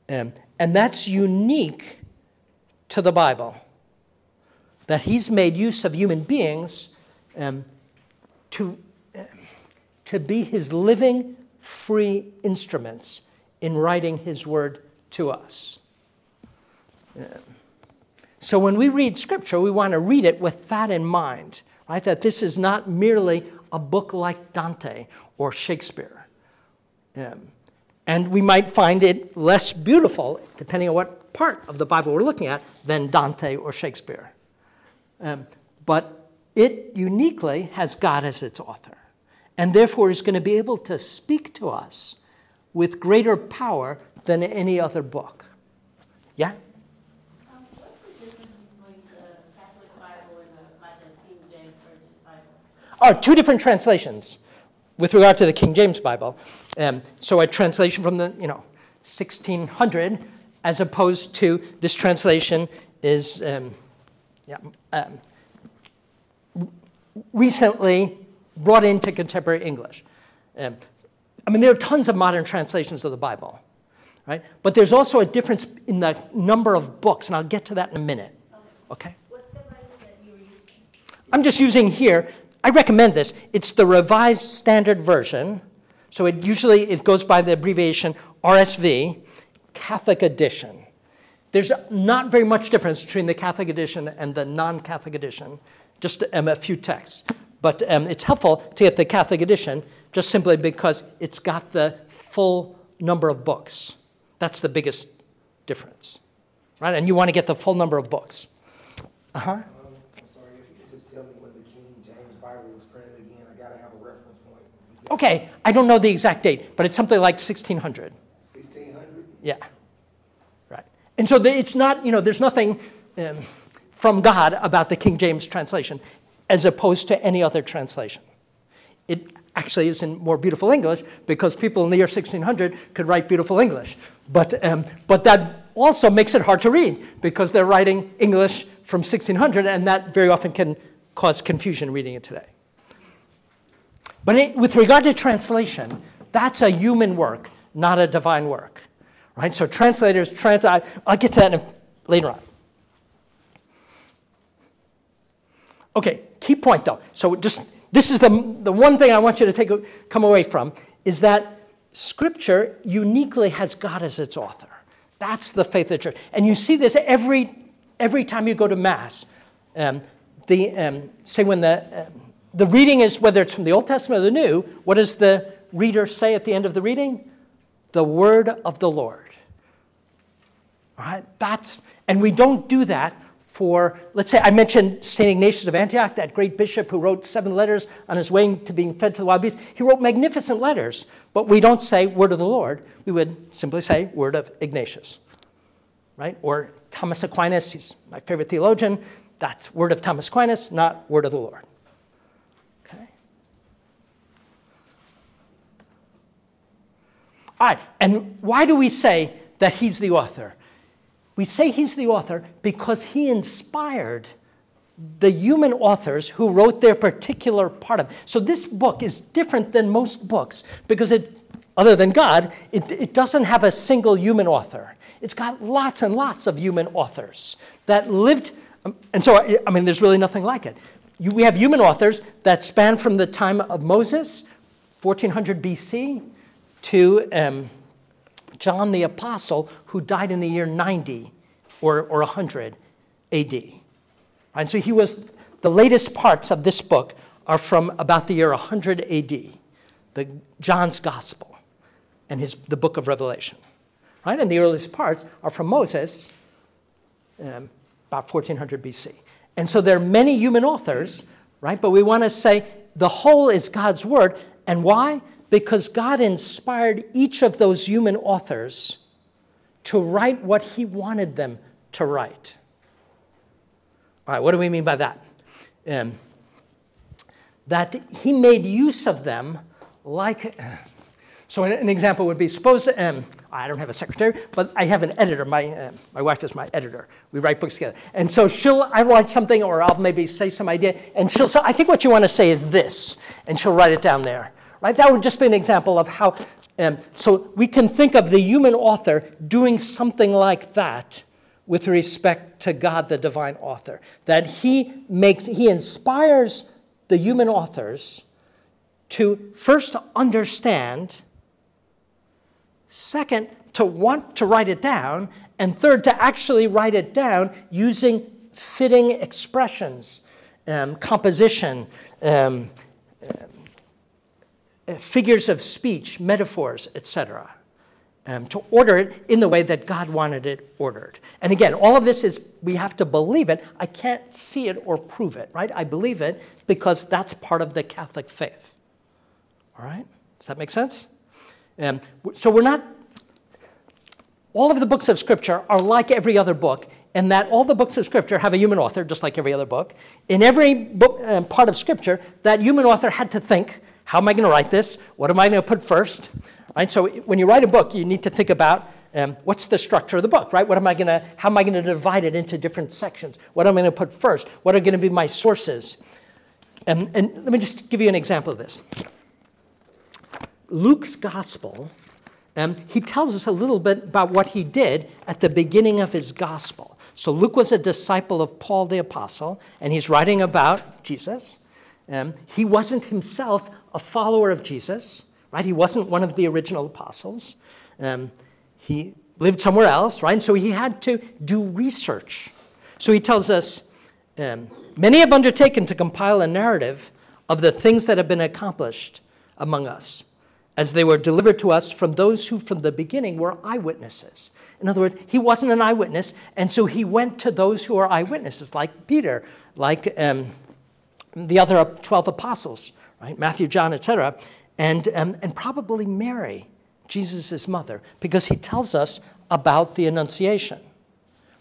S2: Um, and that's unique to the Bible. That He's made use of human beings um, to, uh, to be His living, free instruments in writing His Word to us. So when we read Scripture, we want to read it with that in mind, right? That this is not merely a book like Dante or Shakespeare. Um, and we might find it less beautiful, depending on what part of the Bible we're looking at, than Dante or Shakespeare. Um, but it uniquely has God as its author, and therefore is going to be able to speak to us with greater power than any other book. Yeah? are two different translations with regard to the King James Bible. Um, so a translation from the, you know, 1600 as opposed to this translation is um, yeah, um, recently brought into contemporary English. Um, I mean, there are tons of modern translations of the Bible, right? But there's also a difference in the number of books, and I'll get to that in a minute. Okay?
S5: What's the Bible that you were using?
S2: I'm just using here I recommend this. It's the Revised Standard Version. So it usually it goes by the abbreviation RSV, Catholic Edition. There's not very much difference between the Catholic edition and the non-Catholic edition, just um, a few texts. But um, it's helpful to get the Catholic edition just simply because it's got the full number of books. That's the biggest difference, right? And you want to get the full number of books. Uh huh.
S7: Um, I'm sorry, if you could just tell me when the King James Bible was printed again, I gotta have a reference point.
S2: Okay, I don't know the exact date, but it's something like 1600.
S7: Sixteen hundred?
S2: Yeah. Right. And so it's not, you know, there's nothing um, from God about the King James translation as opposed to any other translation. It actually is in more beautiful English because people in the year 1600 could write beautiful English. But, um, but that also makes it hard to read because they're writing English from 1600, and that very often can cause confusion reading it today. But it, with regard to translation, that's a human work, not a divine work. Right? So translators translate. I'll get to that later on. Okay, key point though. So just this is the, the one thing I want you to take come away from is that Scripture uniquely has God as its author. That's the faith of the church, and you see this every every time you go to mass. Um, the um, say when the um, the reading is whether it's from the Old Testament or the New. What does the reader say at the end of the reading? The word of the Lord. All right, that's and we don't do that for, let's say, I mentioned St. Ignatius of Antioch, that great bishop who wrote seven letters on his way to being fed to the wild beasts. He wrote magnificent letters, but we don't say word of the Lord. We would simply say word of Ignatius, right? Or Thomas Aquinas, he's my favorite theologian. That's word of Thomas Aquinas, not word of the Lord. All right, and why do we say that he's the author? We say he's the author because he inspired the human authors who wrote their particular part of it. So this book is different than most books because it, other than God, it, it doesn't have a single human author. It's got lots and lots of human authors that lived, um, and so, I mean, there's really nothing like it. You, we have human authors that span from the time of Moses, 1400 BC, to um, John the Apostle, who died in the year 90 or, or 100 AD. And so he was, the latest parts of this book are from about the year 100 AD, the John's Gospel and his, the book of Revelation. Right? And the earliest parts are from Moses, um, about 1400 BC. And so there are many human authors, right? But we want to say the whole is God's word. And why? Because God inspired each of those human authors to write what He wanted them to write. All right, what do we mean by that? Um, that He made use of them like. So, an, example would be suppose um, I don't have a secretary, but I have an editor. My, uh, my wife is my editor. We write books together. And so she'll, I write something, or I'll maybe say some idea, and she'll say, I think what you want to say is this, and she'll write it down there. Right? That would just be an example of how. Um, so we can think of the human author doing something like that with respect to God, the divine author. That he makes, he inspires the human authors to first understand, second, to want to write it down, and third, to actually write it down using fitting expressions, um, composition, um, figures of speech, metaphors, etc., um, to order it in the way that God wanted it ordered. And again, all of this is, we have to believe it. I can't see it or prove it, right? I believe it because that's part of the Catholic faith. All right? Does that make sense? Um, so we're not, all of the books of Scripture are like every other book in that all the books of Scripture have a human author, just like every other book. In every book, uh, part of Scripture, that human author had to think how am I going to write this? What am I going to put first? Right? So when you write a book, you need to think about um, what's the structure of the book, right? What am I going to, how am I going to divide it into different sections? What am I going to put first? What are going to be my sources? And, and let me just give you an example of this. Luke's gospel, um, he tells us a little bit about what he did at the beginning of his gospel. So Luke was a disciple of Paul the apostle, and he's writing about Jesus. Um, he wasn't himself a follower of Jesus, right? He wasn't one of the original apostles. Um, he lived somewhere else, right? And So he had to do research. So he tells us um, many have undertaken to compile a narrative of the things that have been accomplished among us. as they were delivered to us from those who from the beginning were eyewitnesses. In other words, he wasn't an eyewitness, and so he went to those who are eyewitnesses, like Peter, like um, the other 12 apostles, right? Matthew, John, etc., and, um, and probably Mary, Jesus' mother, because he tells us about the Annunciation.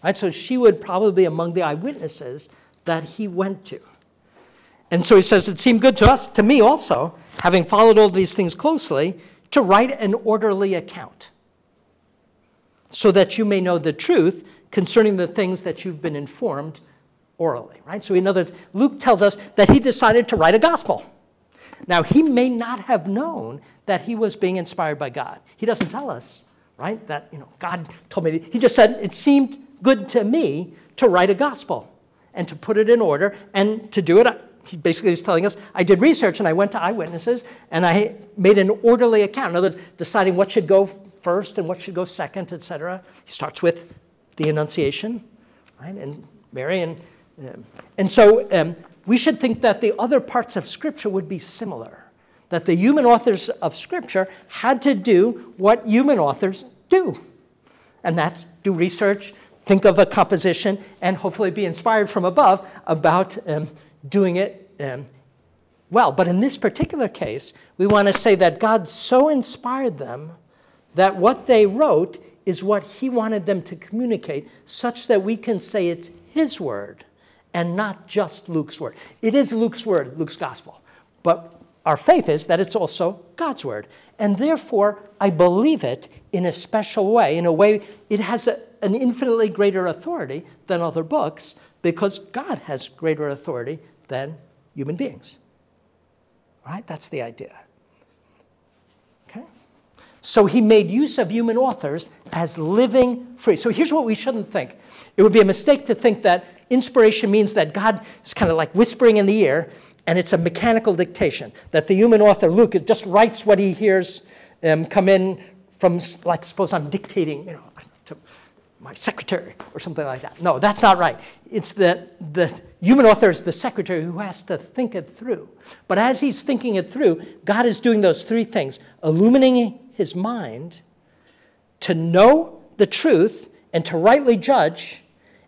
S2: Right? So she would probably be among the eyewitnesses that he went to. And so he says, It seemed good to us, to me also, having followed all these things closely, to write an orderly account so that you may know the truth concerning the things that you've been informed orally, right? So, in other words, Luke tells us that he decided to write a gospel. Now, he may not have known that he was being inspired by God. He doesn't tell us, right? That, you know, God told me. He just said, it seemed good to me to write a gospel and to put it in order and to do it. He basically is telling us, I did research and I went to eyewitnesses and I made an orderly account. In other words, deciding what should go first and what should go second, etc. He starts with the Annunciation, right? And Mary and um, and so um, we should think that the other parts of Scripture would be similar. That the human authors of Scripture had to do what human authors do, and that's do research, think of a composition, and hopefully be inspired from above about um, doing it um, well. But in this particular case, we want to say that God so inspired them that what they wrote is what He wanted them to communicate, such that we can say it's His word and not just Luke's word. It is Luke's word, Luke's gospel. But our faith is that it's also God's word. And therefore, I believe it in a special way, in a way it has a, an infinitely greater authority than other books because God has greater authority than human beings. Right? That's the idea. Okay? So he made use of human authors as living free. So here's what we shouldn't think. It would be a mistake to think that inspiration means that God is kind of like whispering in the ear, and it's a mechanical dictation. That the human author, Luke, just writes what he hears um, come in from, like, suppose I'm dictating, you know, to my secretary or something like that. No, that's not right. It's that the human author is the secretary who has to think it through. But as he's thinking it through, God is doing those three things illuminating his mind to know the truth and to rightly judge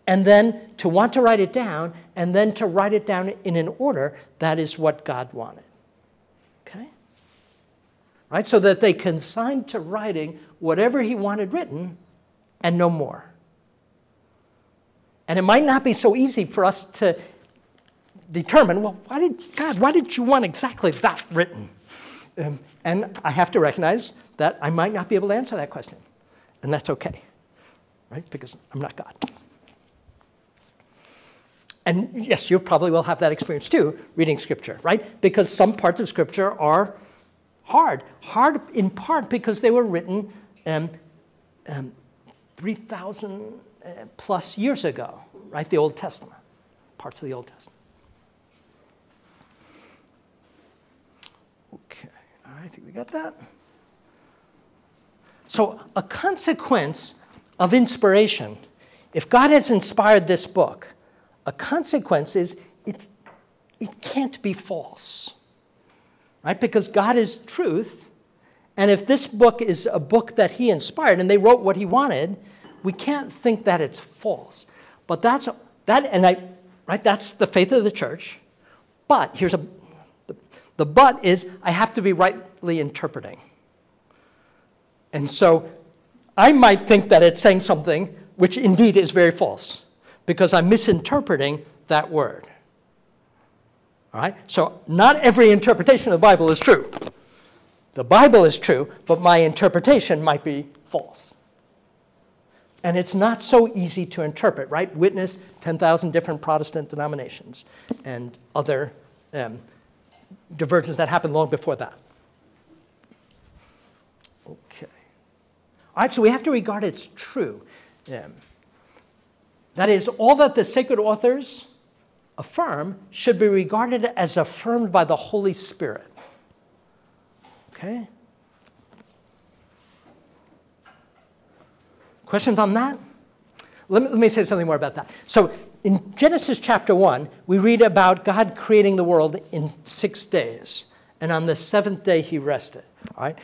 S2: and then to want to write it down, and then to write it down in an order that is what God wanted. Okay? Right? So that they consigned to writing whatever He wanted written and no more. And it might not be so easy for us to determine, well, why did God, why did you want exactly that written? Um, and I have to recognize that I might not be able to answer that question. And that's okay, right? Because I'm not God. And yes, you probably will have that experience too, reading Scripture, right? Because some parts of Scripture are hard. Hard in part because they were written um, um, 3,000 uh, plus years ago, right? The Old Testament, parts of the Old Testament. Okay, I think we got that. So, a consequence of inspiration, if God has inspired this book, a consequence is it's, it can't be false, right? Because God is truth. And if this book is a book that he inspired and they wrote what he wanted, we can't think that it's false. But that's that, and I, right? That's the faith of the church. But here's a, the, the but is I have to be rightly interpreting. And so I might think that it's saying something which indeed is very false because I'm misinterpreting that word. All right? So, not every interpretation of the Bible is true. The Bible is true, but my interpretation might be false. And it's not so easy to interpret, right? Witness 10,000 different Protestant denominations and other um, diversions that happened long before that. Okay. All right, so we have to regard it's true. Um, that is, all that the sacred authors affirm should be regarded as affirmed by the Holy Spirit. Okay? Questions on that? Let me, let me say something more about that. So, in Genesis chapter 1, we read about God creating the world in six days, and on the seventh day he rested. All right?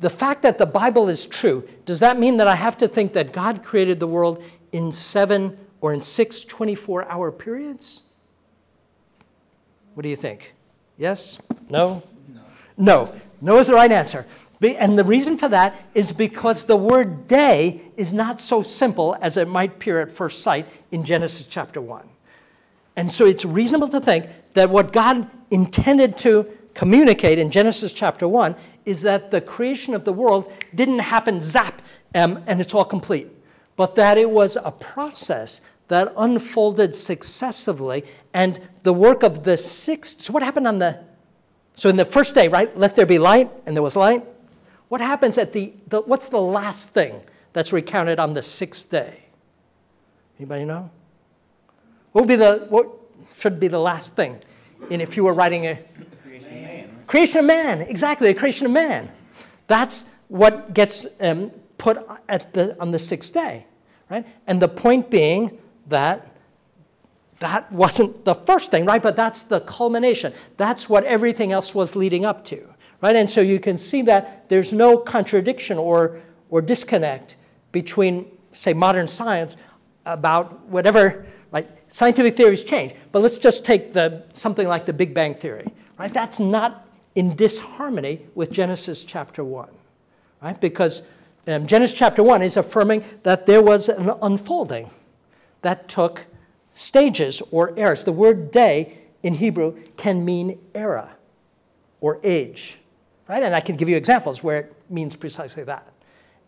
S2: the fact that the Bible is true, does that mean that I have to think that God created the world in seven or in six 24 hour periods? What do you think? Yes? No? No. No. No is the right answer. And the reason for that is because the word day is not so simple as it might appear at first sight in Genesis chapter 1. And so it's reasonable to think that what God intended to communicate in Genesis chapter 1 is that the creation of the world didn't happen zap um, and it's all complete, but that it was a process that unfolded successively. And the work of the sixth, so what happened on the, so in the first day, right? Let there be light, and there was light. What happens at the, the what's the last thing that's recounted on the sixth day? Anybody know? What would be the, what should be the last thing? And if you were writing a,
S4: Creation of man.
S2: Creation of man, exactly, the creation of man. That's what gets um, put at the, on the sixth day, right? And the point being that that wasn't the first thing, right? But that's the culmination. That's what everything else was leading up to, right? And so you can see that there's no contradiction or, or disconnect between, say, modern science about whatever, right? Scientific theories change, but let's just take the, something like the Big Bang Theory, right? That's not in disharmony with Genesis chapter 1, right? Because um, Genesis chapter 1 is affirming that there was an unfolding that took stages or eras. The word day in Hebrew can mean era or age, right? And I can give you examples where it means precisely that.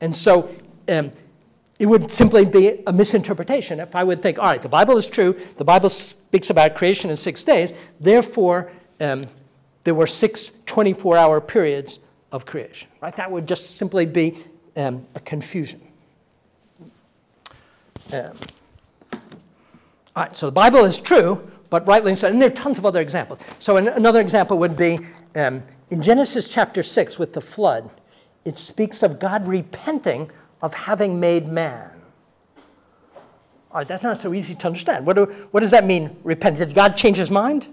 S2: And so um, it would simply be a misinterpretation if I would think, all right, the Bible is true, the Bible speaks about creation in six days, therefore, um, there were six 24 hour periods of creation, right? That would just simply be um, a confusion. Um, all right, so the Bible is true, but rightly so. And there are tons of other examples. So an- another example would be um, in Genesis chapter 6 with the flood, it speaks of God repenting of having made man. All right, that's not so easy to understand. What, do, what does that mean, repent? Did God change his mind?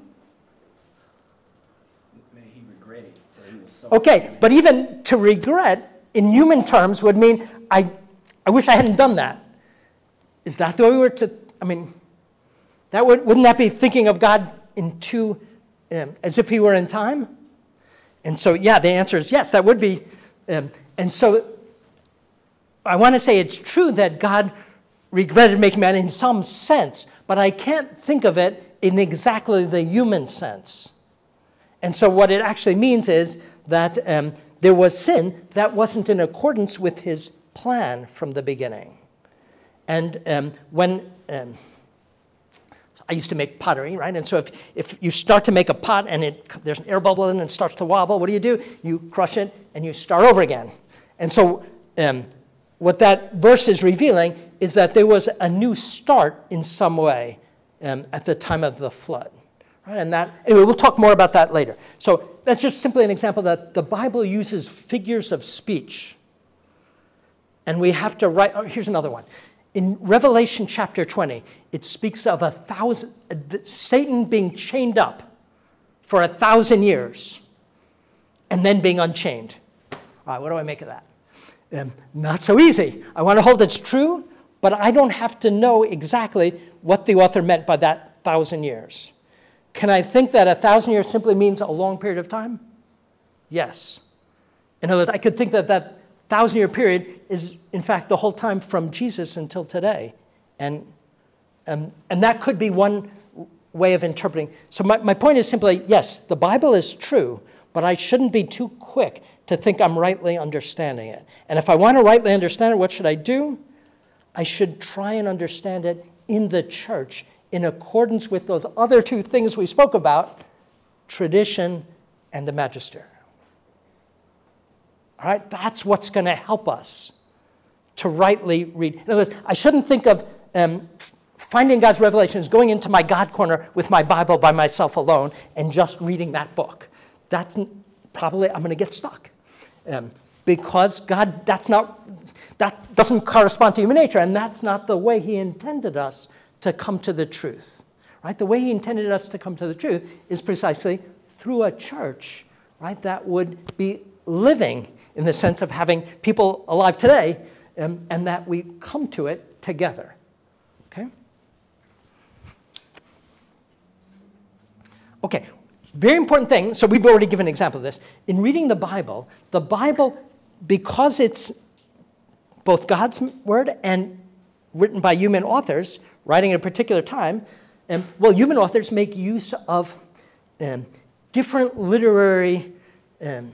S4: He regretted he was so.
S2: Okay, but even to regret in human terms would mean I, I wish I hadn't done that. Is that the way we were to? I mean, that would, wouldn't that be thinking of God in two, um, as if he were in time? And so, yeah, the answer is yes, that would be. Um, and so, I want to say it's true that God regretted making man in some sense, but I can't think of it in exactly the human sense. And so, what it actually means is that um, there was sin that wasn't in accordance with his plan from the beginning. And um, when um, I used to make pottery, right? And so if, if you start to make a pot and it, there's an air bubble in it and it starts to wobble, what do you do? You crush it and you start over again. And so um, what that verse is revealing is that there was a new start in some way um, at the time of the flood. Right? And that, anyway, we'll talk more about that later. So that's just simply an example that the Bible uses figures of speech. And we have to write, oh, here's another one. In Revelation chapter 20, it speaks of a thousand, Satan being chained up for a thousand years and then being unchained. All right, what do I make of that? Um, not so easy. I want to hold it's true, but I don't have to know exactly what the author meant by that thousand years. Can I think that a thousand years simply means a long period of time? Yes. In other words, I could think that that thousand year period is, in fact, the whole time from Jesus until today. And, um, and that could be one way of interpreting. So, my, my point is simply yes, the Bible is true, but I shouldn't be too quick to think I'm rightly understanding it. And if I want to rightly understand it, what should I do? I should try and understand it in the church in accordance with those other two things we spoke about tradition and the magisterium. All right, that's what's going to help us to rightly read. In other words, I shouldn't think of um, finding God's revelations, going into my God corner with my Bible by myself alone, and just reading that book. That's probably I'm going to get stuck, um, because God, that's not, that doesn't correspond to human nature, and that's not the way He intended us to come to the truth. Right? The way He intended us to come to the truth is precisely through a church, right? That would be living in the sense of having people alive today um, and that we come to it together. Okay? Okay, very important thing. So we've already given an example of this. In reading the Bible, the Bible, because it's both God's word and written by human authors, writing at a particular time, and well, human authors make use of um, different literary, um,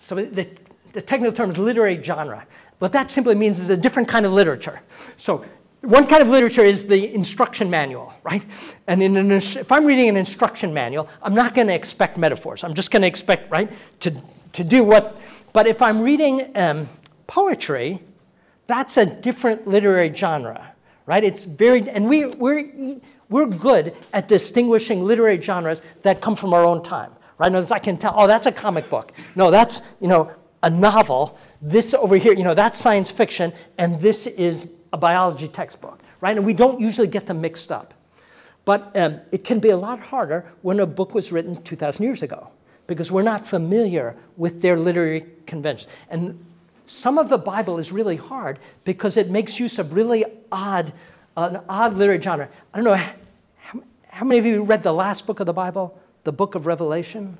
S2: so the, the technical term is literary genre. What that simply means is a different kind of literature. So one kind of literature is the instruction manual, right? And an, if I'm reading an instruction manual, I'm not going to expect metaphors. I'm just going to expect, right, to, to do what. But if I'm reading um, poetry, that's a different literary genre, right? It's very, and we, we're, we're good at distinguishing literary genres that come from our own time, right? Now, I can tell, oh, that's a comic book. No, that's, you know, a novel. This over here, you know, that's science fiction, and this is a biology textbook, right? And we don't usually get them mixed up. But um, it can be a lot harder when a book was written 2,000 years ago because we're not familiar with their literary conventions. And some of the Bible is really hard because it makes use of really odd, an odd literary genre. I don't know, how, how many of you read the last book of the Bible, the book of Revelation?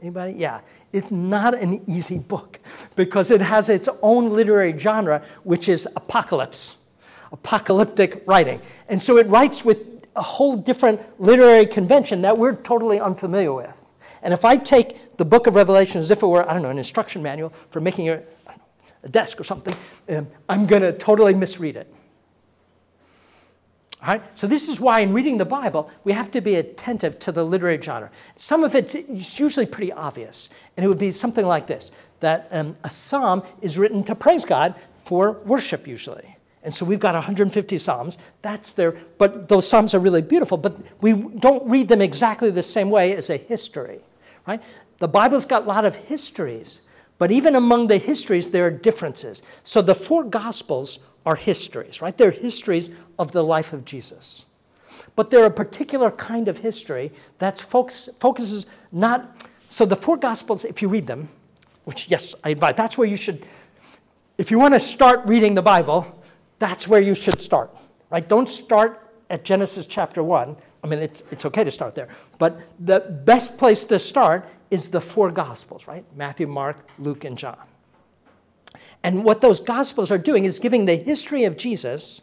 S2: Anybody? Yeah. It's not an easy book because it has its own literary genre, which is apocalypse, apocalyptic writing. And so it writes with a whole different literary convention that we're totally unfamiliar with. And if I take the book of Revelation as if it were, I don't know, an instruction manual for making a, a desk or something, um, I'm going to totally misread it. All right? So this is why in reading the Bible, we have to be attentive to the literary genre. Some of it is usually pretty obvious, and it would be something like this, that um, a psalm is written to praise God for worship usually. And so we've got 150 psalms. That's there, but those psalms are really beautiful, but we don't read them exactly the same way as a history, right? The Bible's got a lot of histories, but even among the histories, there are differences. So the four Gospels are histories, right? They're histories of the life of Jesus. But they're a particular kind of history that focus, focuses not. So the four Gospels, if you read them, which, yes, I invite, that's where you should, if you want to start reading the Bible, that's where you should start, right? Don't start at Genesis chapter 1. I mean, it's, it's okay to start there. But the best place to start is the four Gospels, right? Matthew, Mark, Luke, and John. And what those Gospels are doing is giving the history of Jesus,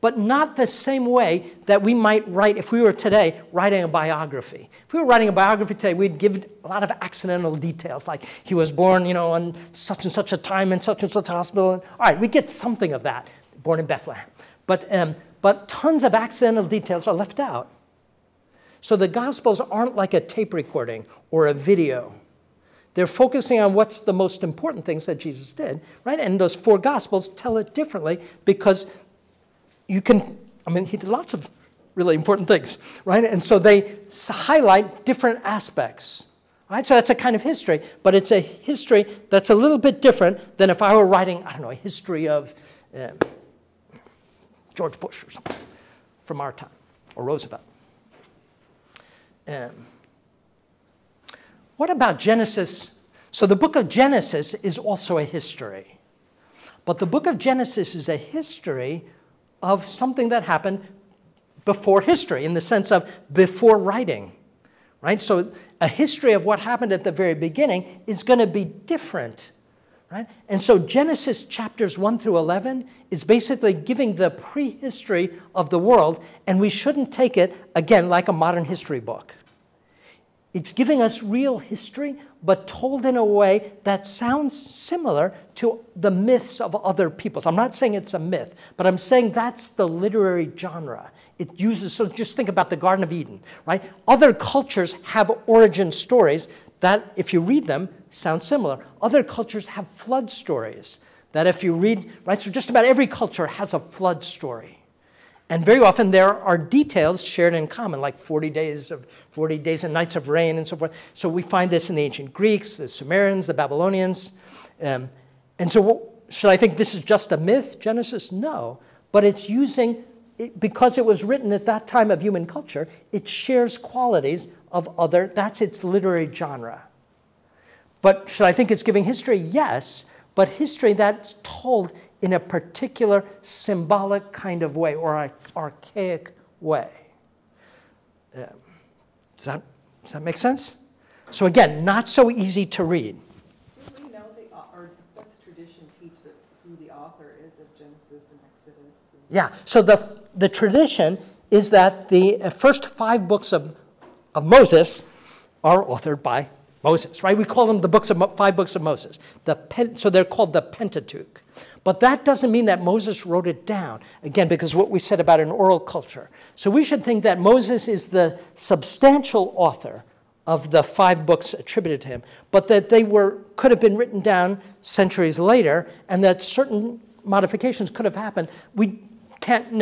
S2: but not the same way that we might write if we were today writing a biography. If we were writing a biography today, we'd give a lot of accidental details, like he was born, you know, on such and such a time in such and such a hospital. All right, we get something of that, born in Bethlehem. But, um, but tons of accidental details are left out. So the Gospels aren't like a tape recording or a video. They're focusing on what's the most important things that Jesus did, right? And those four Gospels tell it differently because you can, I mean, he did lots of really important things, right? And so they highlight different aspects. Right? So that's a kind of history, but it's a history that's a little bit different than if I were writing, I don't know, a history of uh, George Bush or something from our time, or Roosevelt. Um, what about Genesis? So the book of Genesis is also a history. But the book of Genesis is a history of something that happened before history, in the sense of before writing. Right? So a history of what happened at the very beginning is going to be different. Right? And so Genesis chapters 1 through 11 is basically giving the prehistory of the world, and we shouldn't take it, again, like a modern history book. It's giving us real history, but told in a way that sounds similar to the myths of other peoples. I'm not saying it's a myth, but I'm saying that's the literary genre. It uses, so just think about the Garden of Eden, right? Other cultures have origin stories that, if you read them, sound similar. Other cultures have flood stories that, if you read, right? So just about every culture has a flood story. And very often there are details shared in common, like 40 days of 40 days and nights of rain and so forth. So we find this in the ancient Greeks, the Sumerians, the Babylonians. Um, and so what, should I think this is just a myth, Genesis? No. But it's using, it, because it was written at that time of human culture, it shares qualities of other, that's its literary genre. But should I think it's giving history? Yes, but history that's told in a particular symbolic kind of way or an archaic way. Yeah. Does, that, does that make sense? So, again, not so easy to read.
S3: Do we know the, or what's tradition teach that who the author is of Genesis and Exodus? and-
S2: Yeah, so the, the tradition is that the uh, first five books of, of Moses are authored by Moses, right? We call them the books of Mo- five books of Moses. The pen, so they're called the Pentateuch. But that doesn't mean that Moses wrote it down, again, because what we said about an oral culture. So we should think that Moses is the substantial author of the five books attributed to him, but that they were, could have been written down centuries later, and that certain modifications could have happened. We can't,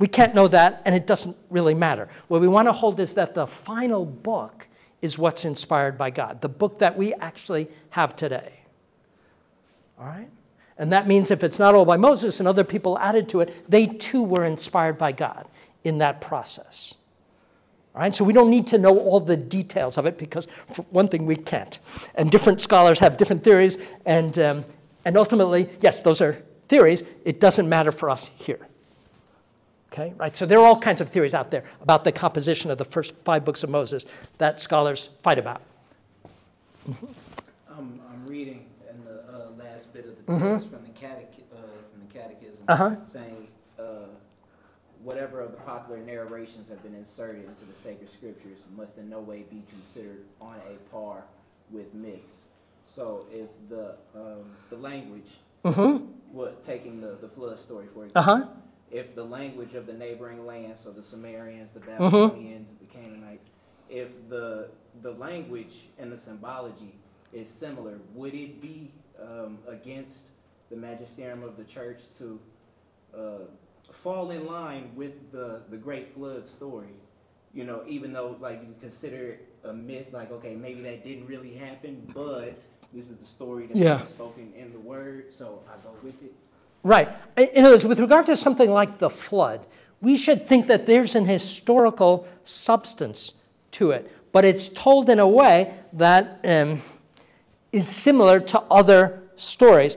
S2: we can't know that, and it doesn't really matter. What we want to hold is that the final book is what's inspired by God, the book that we actually have today. All right? And that means if it's not all by Moses and other people added to it, they too were inspired by God in that process. All right? So we don't need to know all the details of it because, for one thing, we can't. And different scholars have different theories, and, um, and ultimately, yes, those are theories. It doesn't matter for us here. Okay, right? So there are all kinds of theories out there about the composition of the first five books of Moses that scholars fight about.
S4: I'm, I'm reading in the uh, last bit of the text from the catech, uh, from the catechism,
S2: Uh-huh.
S4: saying, uh, whatever of the popular narrations have been inserted into the sacred scriptures must in no way be considered on a par with myths. So if the, um, the language, what, taking the, the flood story for example,
S2: Uh-huh.
S4: If the language of the neighboring lands, so the Sumerians, the Babylonians, the Canaanites, if the the language and the symbology is similar, would it be um, against the magisterium of the church to uh, fall in line with the the Great Flood story? You know, even though like you consider it a myth, like okay, maybe that didn't really happen, but this is the story that's
S2: Yeah.
S4: spoken in the word, so I go with it.
S2: Right. In other words, with regard to something like the flood, we should think that there's an historical substance to it, but it's told in a way that um, is similar to other stories.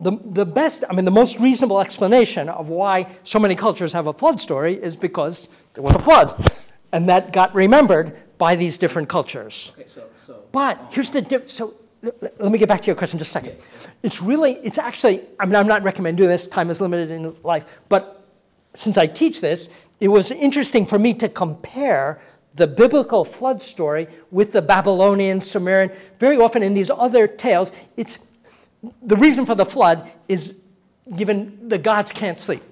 S2: The, the best, I mean, the most reasonable explanation of why so many cultures have a flood story is because there was a flood, and that got remembered by these different cultures.
S4: Okay, so so.
S2: But here's the difference. So let me get back to your question just a second. It's really, it's actually, I mean, I'm not recommending doing this, time is limited in life, but since I teach this, it was interesting for me to compare the biblical flood story with the Babylonian, Sumerian. Very often in these other tales, it's the reason for the flood is given the gods can't sleep.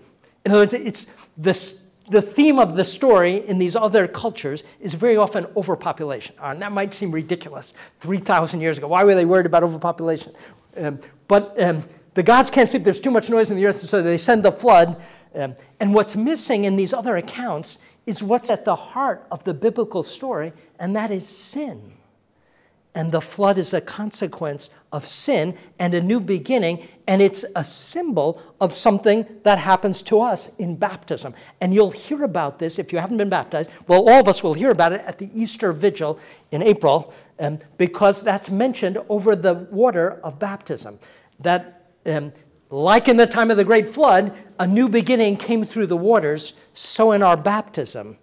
S2: In other words, it's this, the theme of the story in these other cultures is very often overpopulation. Uh, and that might seem ridiculous 3,000 years ago. Why were they worried about overpopulation? Um, but um, the gods can't sleep, there's too much noise in the earth, so they send the flood. Um, and what's missing in these other accounts is what's at the heart of the biblical story, and that is sin. And the flood is a consequence of sin and a new beginning, and it's a symbol of something that happens to us in baptism. And you'll hear about this if you haven't been baptized. Well, all of us will hear about it at the Easter Vigil in April, um, because that's mentioned over the water of baptism. That, um, like in the time of the great flood, a new beginning came through the waters, so in our baptism.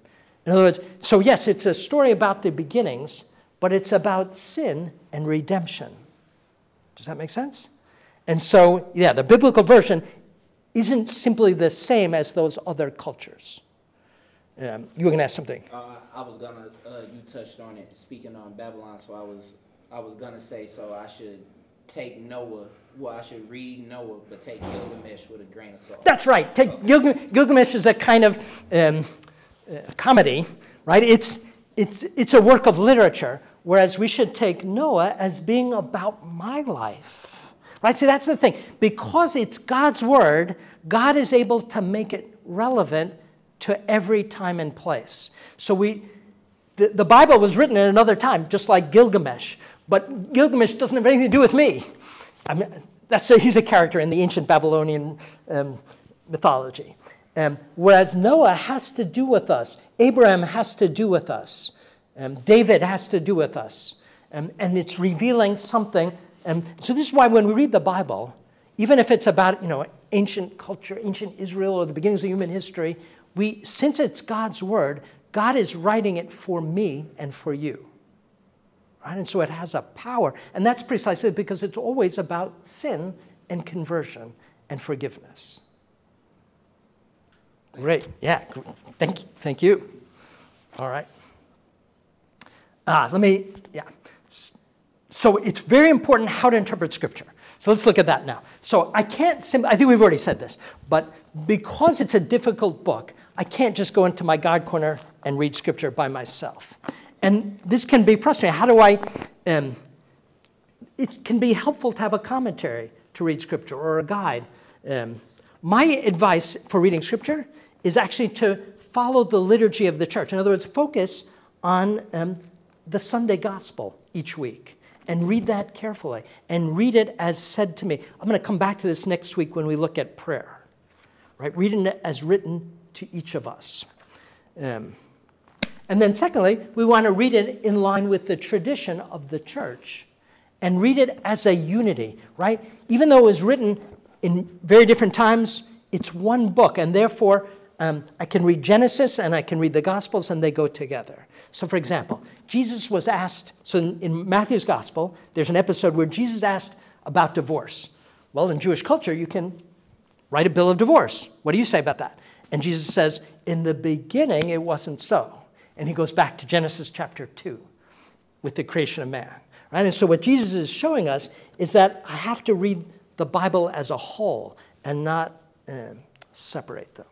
S2: In other words, so yes, it's a story about the beginnings but it's about sin and redemption. Does that make sense? And so, yeah, the biblical version isn't simply the same as those other cultures. Um, you were going to ask something.
S4: Uh, I was gonna. Uh, you touched on it, speaking on Babylon. So I was. I was gonna say. So I should take Noah. Well, I should read Noah, but take Gilgamesh with a grain of salt.
S2: That's right. Take, Gilg- Gilgamesh is a kind of um, uh, comedy, right? It's, it's, it's a work of literature, whereas we should take Noah as being about my life, right? See, that's the thing. Because it's God's word, God is able to make it relevant to every time and place. So we, the, the Bible was written at another time, just like Gilgamesh, but Gilgamesh doesn't have anything to do with me. I mean, that's he's a character in the ancient Babylonian um, mythology. Um, whereas Noah has to do with us, Abraham has to do with us, um, David has to do with us. And, and it's revealing something. And so this is why when we read the Bible, even if it's about, you know, ancient culture, ancient Israel, or the beginnings of human history, we, since it's God's word, God is writing it for me and for you. Right? And so it has a power. And that's precisely because it's always about sin and conversion and forgiveness. Great. Yeah. Thank you. Thank you. All right. Ah, let me, yeah. So it's very important how to interpret Scripture. So let's look at that now. So I can't, sim- I think we've already said this, but because it's a difficult book, I can't just go into my God corner and read Scripture by myself. And this can be frustrating. How do I, um, it can be helpful to have a commentary to read Scripture or a guide. Um, my advice for reading Scripture is actually to follow the liturgy of the church. In other words, focus on um, the Sunday gospel each week and read that carefully and read it as said to me. I'm going to come back to this next week when we look at prayer, right? Reading it as written to each of us. Um, and then, secondly, we want to read it in line with the tradition of the church and read it as a unity, right? Even though it was written in very different times, it's one book, and therefore um, I can read Genesis and I can read the Gospels, and they go together. So, for example, Jesus was asked, so in, in Matthew's Gospel, there's an episode where Jesus asked about divorce. Well, in Jewish culture, you can write a bill of divorce. What do you say about that? And Jesus says, In the beginning, it wasn't so. And he goes back to Genesis chapter 2 with the creation of man. Right? And so, what Jesus is showing us is that I have to read the Bible as a whole and not uh, separate them.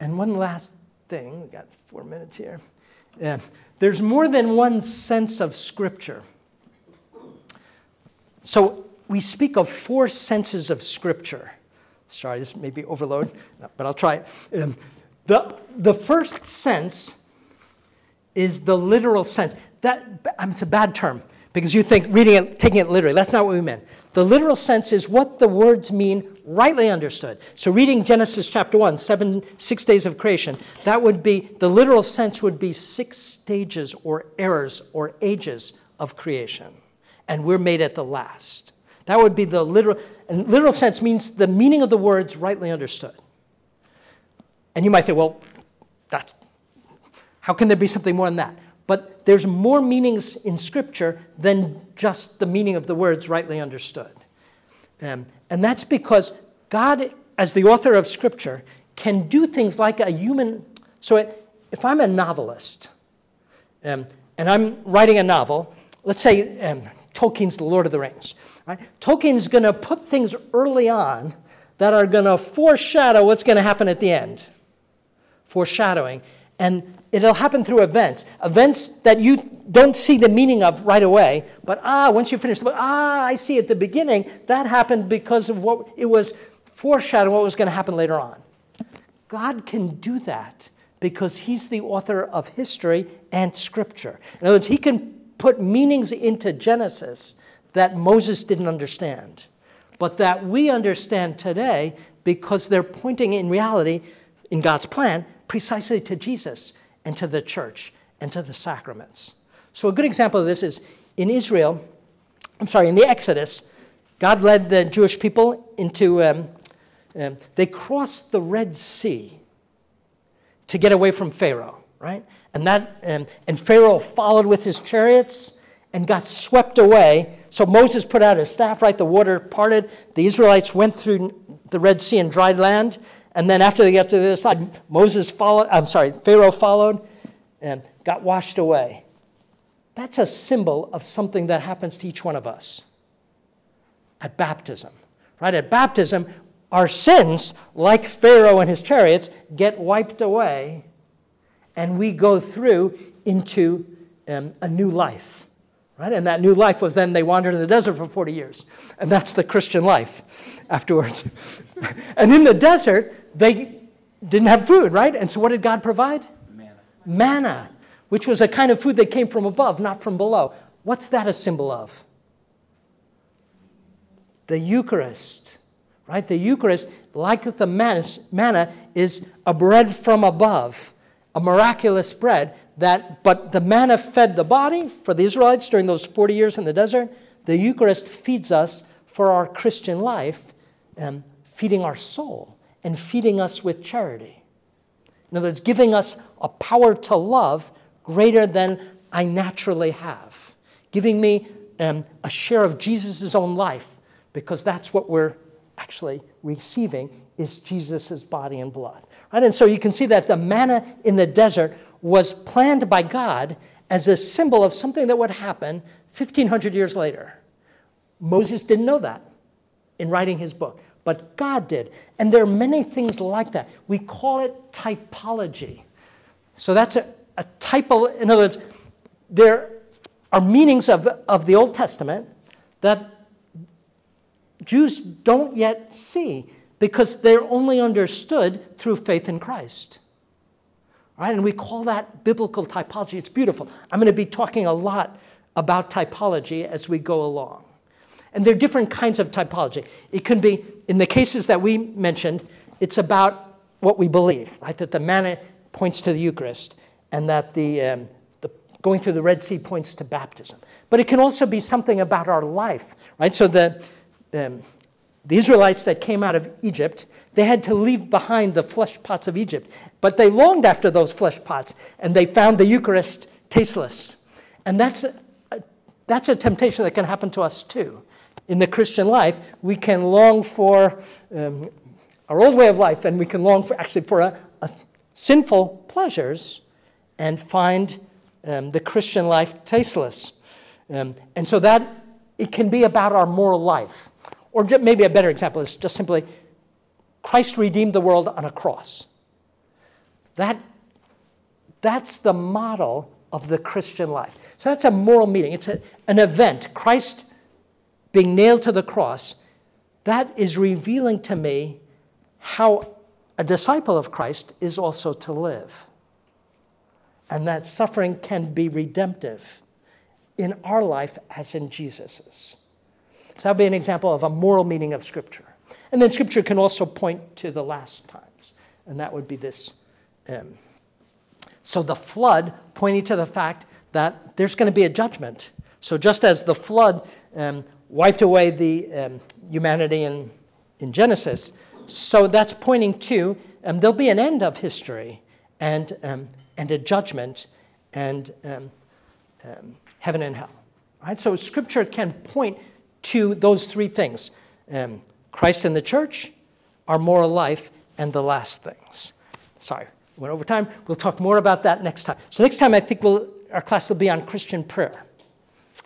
S2: And one last thing, we've got four minutes here. Yeah. There's more than one sense of Scripture. So we speak of four senses of Scripture. Sorry, this may be overload, but I'll try it. Um, the, the first sense is the literal sense. That, it's a bad term because you think reading it, taking it literally. That's not what we meant. The literal sense is what the words mean rightly understood. So reading Genesis chapter 1, seven, six days of creation, that would be, the literal sense would be six stages or eras or ages of creation. And we're made at the last. That would be the literal, and literal sense means the meaning of the words rightly understood. And you might think, well, that's, how can there be something more than that? But there's more meanings in Scripture than just the meaning of the words rightly understood. Um, and that's because God, as the author of Scripture, can do things like a human. So if I'm a novelist um, and I'm writing a novel, let's say um, Tolkien's The Lord of the Rings, right? Tolkien's going to put things early on that are going to foreshadow what's going to happen at the end. Foreshadowing. And it'll happen through events, events that you don't see the meaning of right away, but ah, once you finish the book, ah, I see at the beginning that happened because of what it was foreshadowing what was going to happen later on. God can do that because He's the author of history and scripture. In other words, He can put meanings into Genesis that Moses didn't understand, but that we understand today because they're pointing in reality, in God's plan, precisely to Jesus and to the church and to the sacraments. So, a good example of this is in Israel, I'm sorry, in the Exodus, God led the Jewish people into, um, um, they crossed the Red Sea to get away from Pharaoh, right? And, that, um, and Pharaoh followed with his chariots and got swept away. So Moses put out his staff, right? The water parted. The Israelites went through the Red Sea and dry land. And then after they get to the other side, Moses followed, I'm sorry, Pharaoh followed and got washed away. That's a symbol of something that happens to each one of us at baptism. Right? At baptism, our sins, like Pharaoh and his chariots, get wiped away, and we go through into um, a new life. Right? And that new life was then they wandered in the desert for 40 years. And that's the Christian life afterwards. and in the desert, they didn't have food, right? And so what did God provide?
S4: Manna.
S2: Manna, which was a kind of food that came from above, not from below. What's that a symbol of? The Eucharist, right? The Eucharist, like the manna, manna is a bread from above a miraculous bread that, but the manna fed the body for the Israelites during those 40 years in the desert. The Eucharist feeds us for our Christian life, um, feeding our soul and feeding us with charity. In other words, giving us a power to love greater than I naturally have, giving me um, a share of Jesus' own life, because that's what we're actually receiving is Jesus' body and blood. Right? And so you can see that the manna in the desert was planned by God as a symbol of something that would happen 1,500 years later. Moses didn't know that in writing his book, but God did. And there are many things like that. We call it typology. So that's a, a typo, in other words, there are meanings of, of the Old Testament that Jews don't yet see because they're only understood through faith in Christ. Right? And we call that biblical typology. It's beautiful. I'm going to be talking a lot about typology as we go along. And there are different kinds of typology. It can be, in the cases that we mentioned, it's about what we believe, right? That the manna points to the Eucharist and that the, um, the going through the Red Sea points to baptism. But it can also be something about our life, right? So the, um, the Israelites that came out of Egypt, they had to leave behind the flesh pots of Egypt, but they longed after those flesh pots, and they found the Eucharist tasteless. And that's a, that's a temptation that can happen to us too. In the Christian life, we can long for um, our old way of life, and we can long for actually for a, a sinful pleasures, and find um, the Christian life tasteless. Um, and so that it can be about our moral life. Or maybe a better example is just simply Christ redeemed the world on a cross. That, that's the model of the Christian life. So that's a moral meaning. It's a, an event. Christ being nailed to the cross, that is revealing to me how a disciple of Christ is also to live. And that suffering can be redemptive in our life as in Jesus's. So that would be an example of a moral meaning of Scripture. And then Scripture can also point to the last times, and that would be this. Um, so the flood pointing to the fact that there's going to be a judgment. So just as the flood um, wiped away the um, humanity in, in Genesis, so that's pointing to um, there'll be an end of history and, um, and a judgment and um, um, heaven and hell. Right? So Scripture can point to those three things um, Christ and the church, our moral life, and the last things. Sorry, went over time. We'll talk more about that next time. So, next time, I think we'll, our class will be on Christian prayer.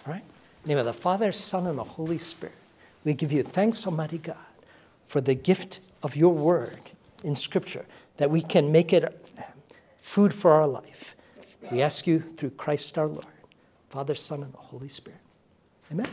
S2: All right? Name of the Father, Son, and the Holy Spirit, we give you thanks, Almighty God, for the gift of your word in Scripture, that we can make it food for our life. We ask you through Christ our Lord, Father, Son, and the Holy Spirit. Amen.